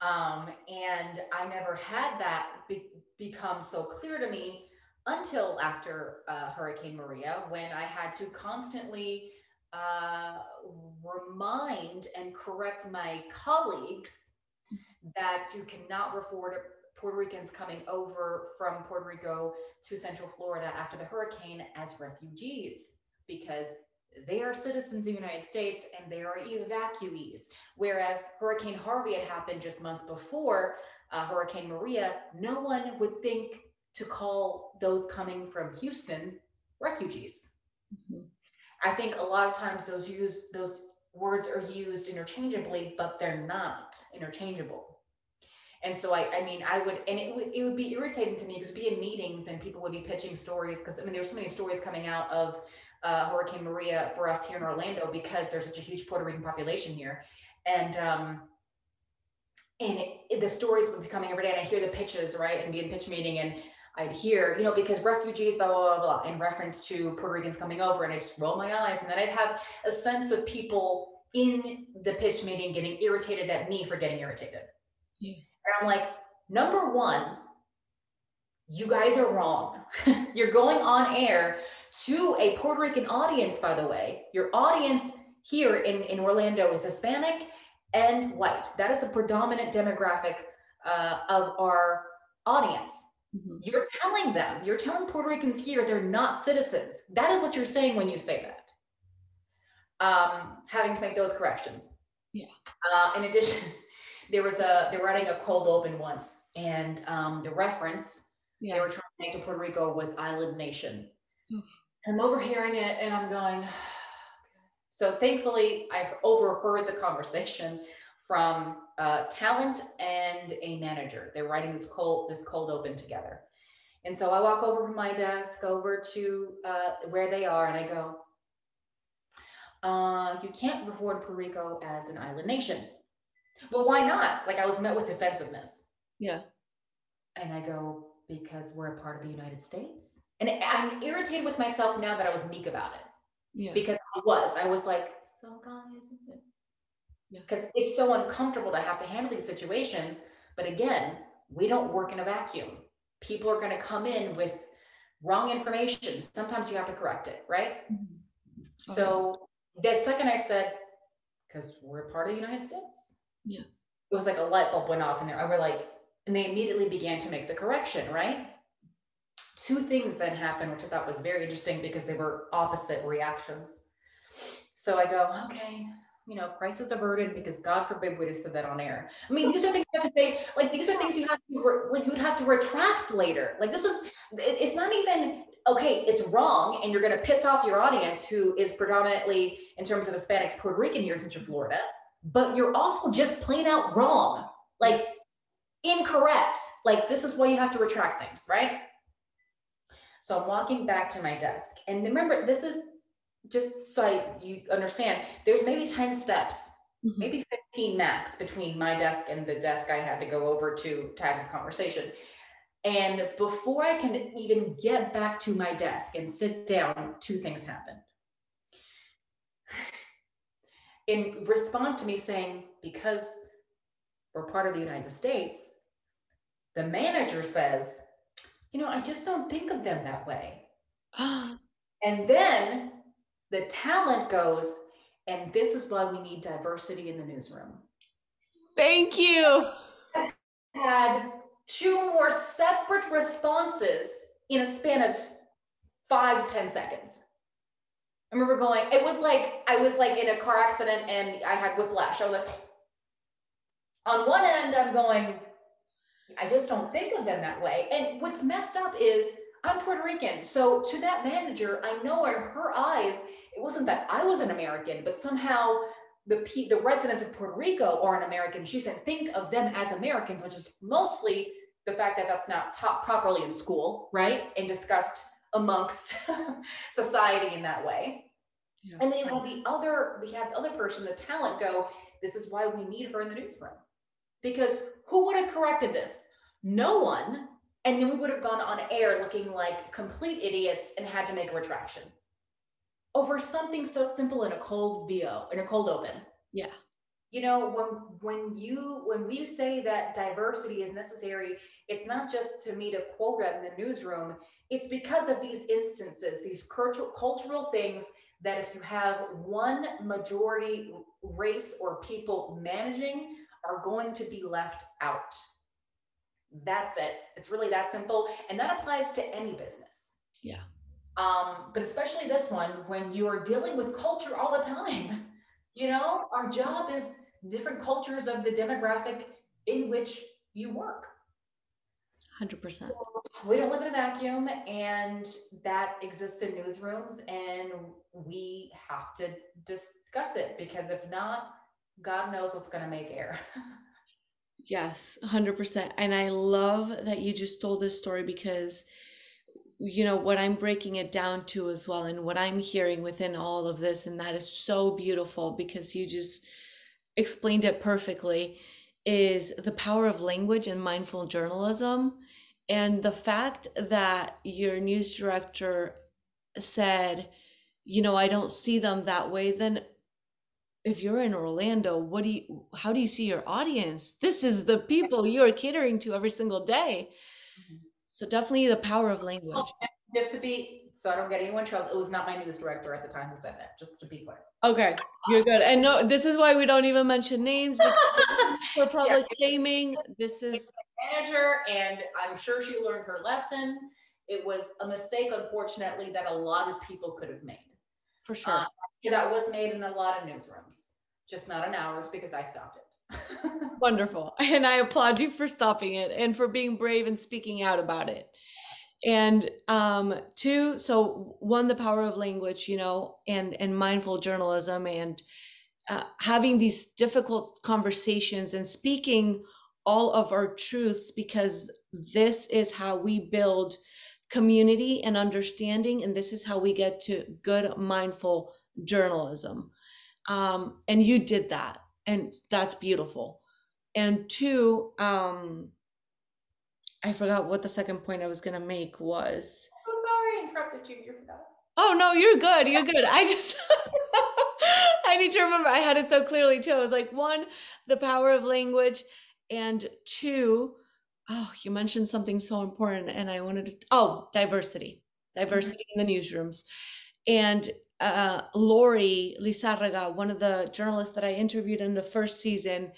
Um, and I never had that be- become so clear to me until after uh, Hurricane Maria, when I had to constantly uh, remind and correct my colleagues that you cannot refer to Puerto Ricans coming over from Puerto Rico to Central Florida after the hurricane as refugees because they are citizens of the United States and they are evacuees. Whereas Hurricane Harvey had happened just months before uh, Hurricane Maria, no one would think to call those coming from Houston refugees. Mm-hmm. I think a lot of times those use those words are used interchangeably, but they're not interchangeable. And so I, I mean, I would, and it would, it would be irritating to me because we'd be in meetings and people would be pitching stories because I mean, there's so many stories coming out of uh, Hurricane Maria for us here in Orlando because there's such a huge Puerto Rican population here, and um, and it, it, the stories would be coming every day, and I hear the pitches right, and be in pitch meeting, and I'd hear, you know, because refugees, blah, blah, blah, blah, in reference to Puerto Ricans coming over. And I just roll my eyes. And then I'd have a sense of people in the pitch meeting getting irritated at me for getting irritated. Yeah. And I'm like, number one, you guys are wrong. *laughs* You're going on air to a Puerto Rican audience, by the way. Your audience here in, in Orlando is Hispanic and white. That is a predominant demographic uh, of our audience. Mm-hmm. You're telling them, you're telling Puerto Ricans here they're not citizens. That is what you're saying when you say that. Um, having to make those corrections. Yeah. Uh, in addition, *laughs* there was a they were writing a cold open once, and um, the reference yeah. they were trying to make to Puerto Rico was island nation. Oof. I'm overhearing it, and I'm going. *sighs* So thankfully, I've overheard the conversation from uh, talent and a manager. They're writing this cold this cold open together. And so I walk over from my desk over to uh, where they are, and I go, uh, "You can't to Puerto Rico as an island nation." Well, why not? Like I was met with defensiveness. Yeah. And I go, because we're a part of the United States. And I'm irritated with myself now that I was meek about it. Yeah. Because I was. I was like, so guys, because it's so uncomfortable to have to handle these situations. But again, we don't work in a vacuum. People are going to come in with wrong information. Sometimes you have to correct it, right? Mm-hmm. So that second I said, because we're part of the United States. Yeah. It was like a light bulb went off in and they were like, and they immediately began to make the correction, right? Two things then happened, which I thought was very interesting because they were opposite reactions. So I go, okay, you know, crisis averted because God forbid we just said that on air. I mean, these are things you have to say, like these are things you have to re- like you'd have to retract later. Like this is it's not even okay, it's wrong, and you're gonna piss off your audience who is predominantly in terms of Hispanics, Puerto Rican here in Central Florida, but you're also just plain out wrong, like incorrect. Like this is why you have to retract things, right? So I'm walking back to my desk. And remember, this is just so I, you understand, there's maybe 10 steps, mm-hmm. maybe 15 max between my desk and the desk I had to go over to, to have this conversation. And before I can even get back to my desk and sit down, two things happen. *sighs* In response to me saying, because we're part of the United States, the manager says, you know, I just don't think of them that way. *gasps* and then the talent goes, and this is why we need diversity in the newsroom. Thank you. Had two more separate responses in a span of five to 10 seconds. I remember going, it was like I was like in a car accident and I had whiplash. I was like, on one end, I'm going, I just don't think of them that way. And what's messed up is I'm Puerto Rican. So to that manager, I know in her eyes, it wasn't that I was an American, but somehow the the residents of Puerto Rico are an American. She said, think of them as Americans, which is mostly the fact that that's not taught properly in school, right? And discussed amongst *laughs* society in that way. Yeah. And then you have the other, we have the other person, the talent go, this is why we need her in the newsroom. Because who would have corrected this? No one. And then we would have gone on air looking like complete idiots and had to make a retraction. Over something so simple in a cold VO, in a cold open. Yeah. You know, when when you when we say that diversity is necessary, it's not just to meet a quota in the newsroom. It's because of these instances, these cultural cultural things that if you have one majority race or people managing are going to be left out. That's it. It's really that simple. And that applies to any business. Yeah. Um, but especially this one, when you are dealing with culture all the time, *laughs* you know, our job is different cultures of the demographic in which you work. 100%. we don't live in a vacuum, and that exists in newsrooms, and we have to discuss it because if not, God knows what's going to make air. *laughs* yes, 100%. And I love that you just told this story because you know what i'm breaking it down to as well and what i'm hearing within all of this and that is so beautiful because you just explained it perfectly is the power of language and mindful journalism and the fact that your news director said you know i don't see them that way. Then if you're in orlando what do you how do you see your audience? This is the people you are catering to every single day mm-hmm. So definitely the power of language. Oh, just to be, so I don't get anyone in trouble, it was not my news director at the time who said that, just to be clear. Okay, you're good. And no, this is why we don't even mention names *laughs* for public yeah. shaming. This is manager, and I'm sure she learned her lesson. It was a mistake, unfortunately, that a lot of people could have made. For sure. Uh, that was made in a lot of newsrooms, just not in ours because I stopped it. Wonderful. *laughs* And I applaud you for stopping it and for being brave and speaking out about it. And um two, so one the power of language, you know, and and mindful journalism and uh, having these difficult conversations and speaking all of our truths because this is how we build community and understanding and this is how we get to good mindful journalism um, and you did that and that's beautiful. And two um i forgot what the second point i was going to make was. Oh sorry i interrupted you you forgot. Oh no you're good you're good. I just *laughs* i need to remember i had it so clearly too. I was like one the power of language and two oh you mentioned something so important and i wanted to oh diversity. Diversity mm-hmm. in the newsrooms. And uh, Lori Lizarraga, one of the journalists that I interviewed in the first season,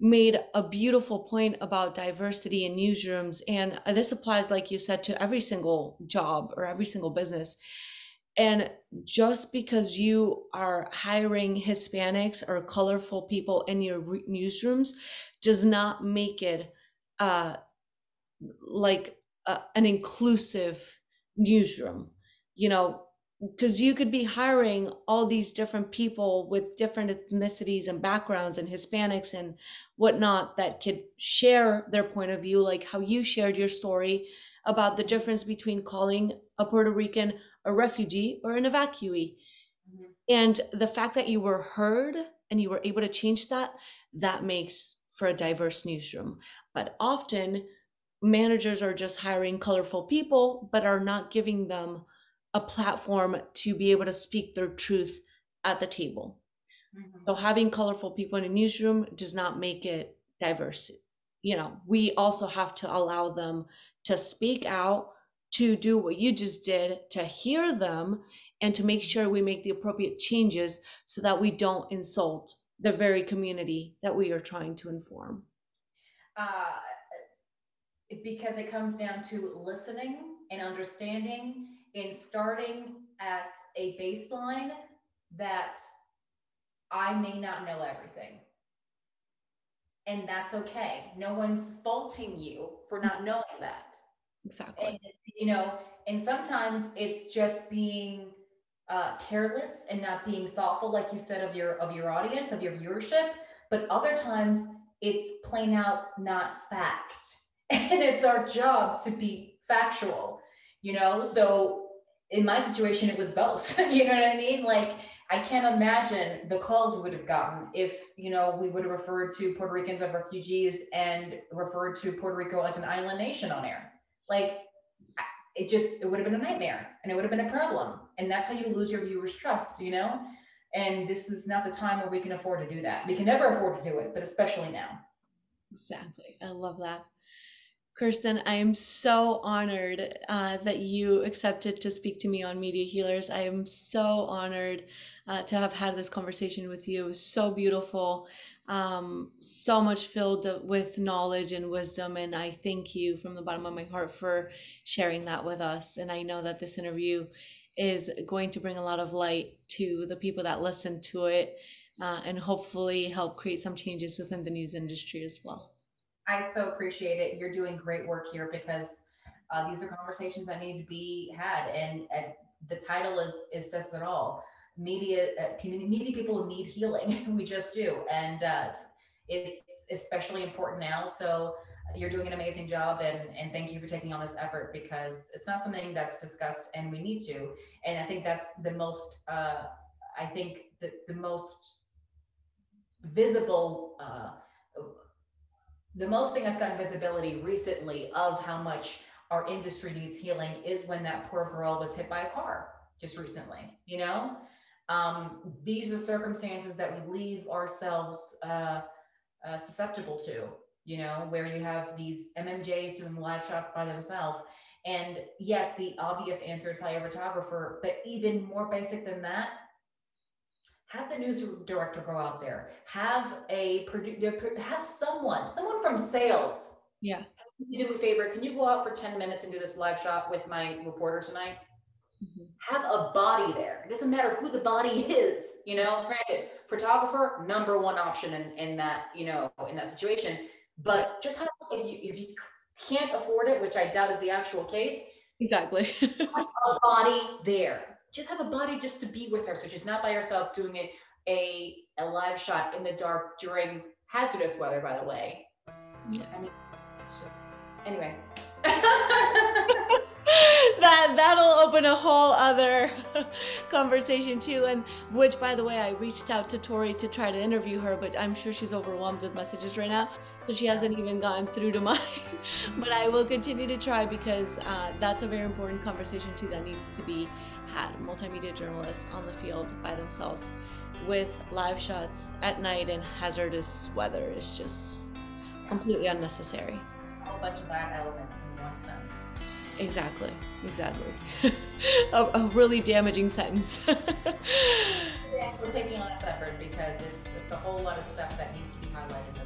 made a beautiful point about diversity in newsrooms. And this applies, like you said, to every single job or every single business. And just because you are hiring Hispanics or colorful people in your newsrooms does not make it uh, like uh, an inclusive newsroom. You know, because you could be hiring all these different people with different ethnicities and backgrounds and hispanics and whatnot that could share their point of view like how you shared your story about the difference between calling a puerto rican a refugee or an evacuee mm-hmm. and the fact that you were heard and you were able to change that that makes for a diverse newsroom but often managers are just hiring colorful people but are not giving them a platform to be able to speak their truth at the table. Mm-hmm. So having colorful people in a newsroom does not make it diverse. You know, we also have to allow them to speak out, to do what you just did, to hear them, and to make sure we make the appropriate changes so that we don't insult the very community that we are trying to inform. Uh, because it comes down to listening and understanding in starting at a baseline that I may not know everything. And that's okay. No one's faulting you for not knowing that. Exactly. And, you know, and sometimes it's just being uh, careless and not being thoughtful, like you said, of your of your audience, of your viewership. But other times it's plain out not fact. *laughs* And it's our job to be factual, you know? So in my situation, it was both. *laughs* you know what I mean? Like, I can't imagine the calls we would have gotten if, you know, we would have referred to Puerto Ricans as refugees and referred to Puerto Rico as an island nation on air. Like, it just it would have been a nightmare and it would have been a problem and that's how you lose your viewers trust you know and this is not the time where we can afford to do that we can never afford to do it but especially now exactly i love that Kirstin, I am so honored uh, that you accepted to speak to me on Media Healers. I am so honored uh, to have had this conversation with you. It was so beautiful, um, so much filled with knowledge and wisdom. And I thank you from the bottom of my heart for sharing that with us. And I know that this interview is going to bring a lot of light to the people that listen to it uh, and hopefully help create some changes within the news industry as well. I so appreciate it. You're doing great work here because uh, these are conversations that need to be had, and, and the title is is says it all. Media, uh, people need healing. *laughs* we just do, and uh, it's especially important now. So you're doing an amazing job, and and thank you for taking on this effort because it's not something that's discussed, and we need to. And I think that's the most. Uh, I think the the most visible uh, the most thing that's gotten visibility recently of how much our industry needs healing is when that poor girl was hit by a car just recently you know? Um, these are circumstances that we leave ourselves uh, uh, susceptible to you know where you have these mmjs doing live shots by themselves. And yes the obvious answer is a photographer but even more basic than that have the news director go out there. Have a have someone someone from sales. Yeah. Do me a favor? Can you go out for 10 minutes and do this live shot with my reporter tonight? Mm-hmm. have a body there. It doesn't matter who the body *laughs* is you know? Granted photographer number one option in, in that you know in that situation. But just have if you if you can't afford it which i doubt is the actual case exactly. *laughs* a body there just have a body just to be with her. So she's not by herself doing a, a, a live shot in the dark during hazardous weather, by the way. Yeah. I mean, it's just, anyway. *laughs* that that'll open a whole other *laughs* conversation too and which by the way i reached out to tori to try to interview her but i'm sure she's overwhelmed with messages right now so she hasn't even gotten through to mine. *laughs* but I will continue to try because uh, that's a very important conversation too that needs to be had. Multimedia journalists on the field by themselves with live shots at night in hazardous weather is just completely unnecessary. A whole bunch of bad elements in one sense. Exactly, exactly. *laughs* a, a, really damaging sentence. yeah, *laughs* we're taking on this effort because it's it's a whole lot of stuff that needs to be highlighted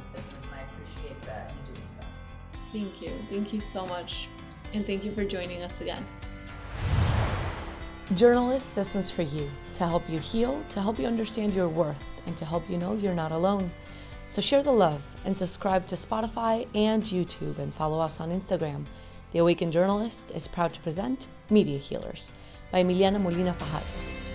Thank you. Thank you so much. And thank you for joining us again. Journalists, this one's for you to help you heal, to help you understand your worth, and to help you know you're not alone. So share the love and subscribe to Spotify and YouTube and follow us on Instagram. The Awakened Journalist is proud to present Media Healers by Emiliana Molina Fajardo.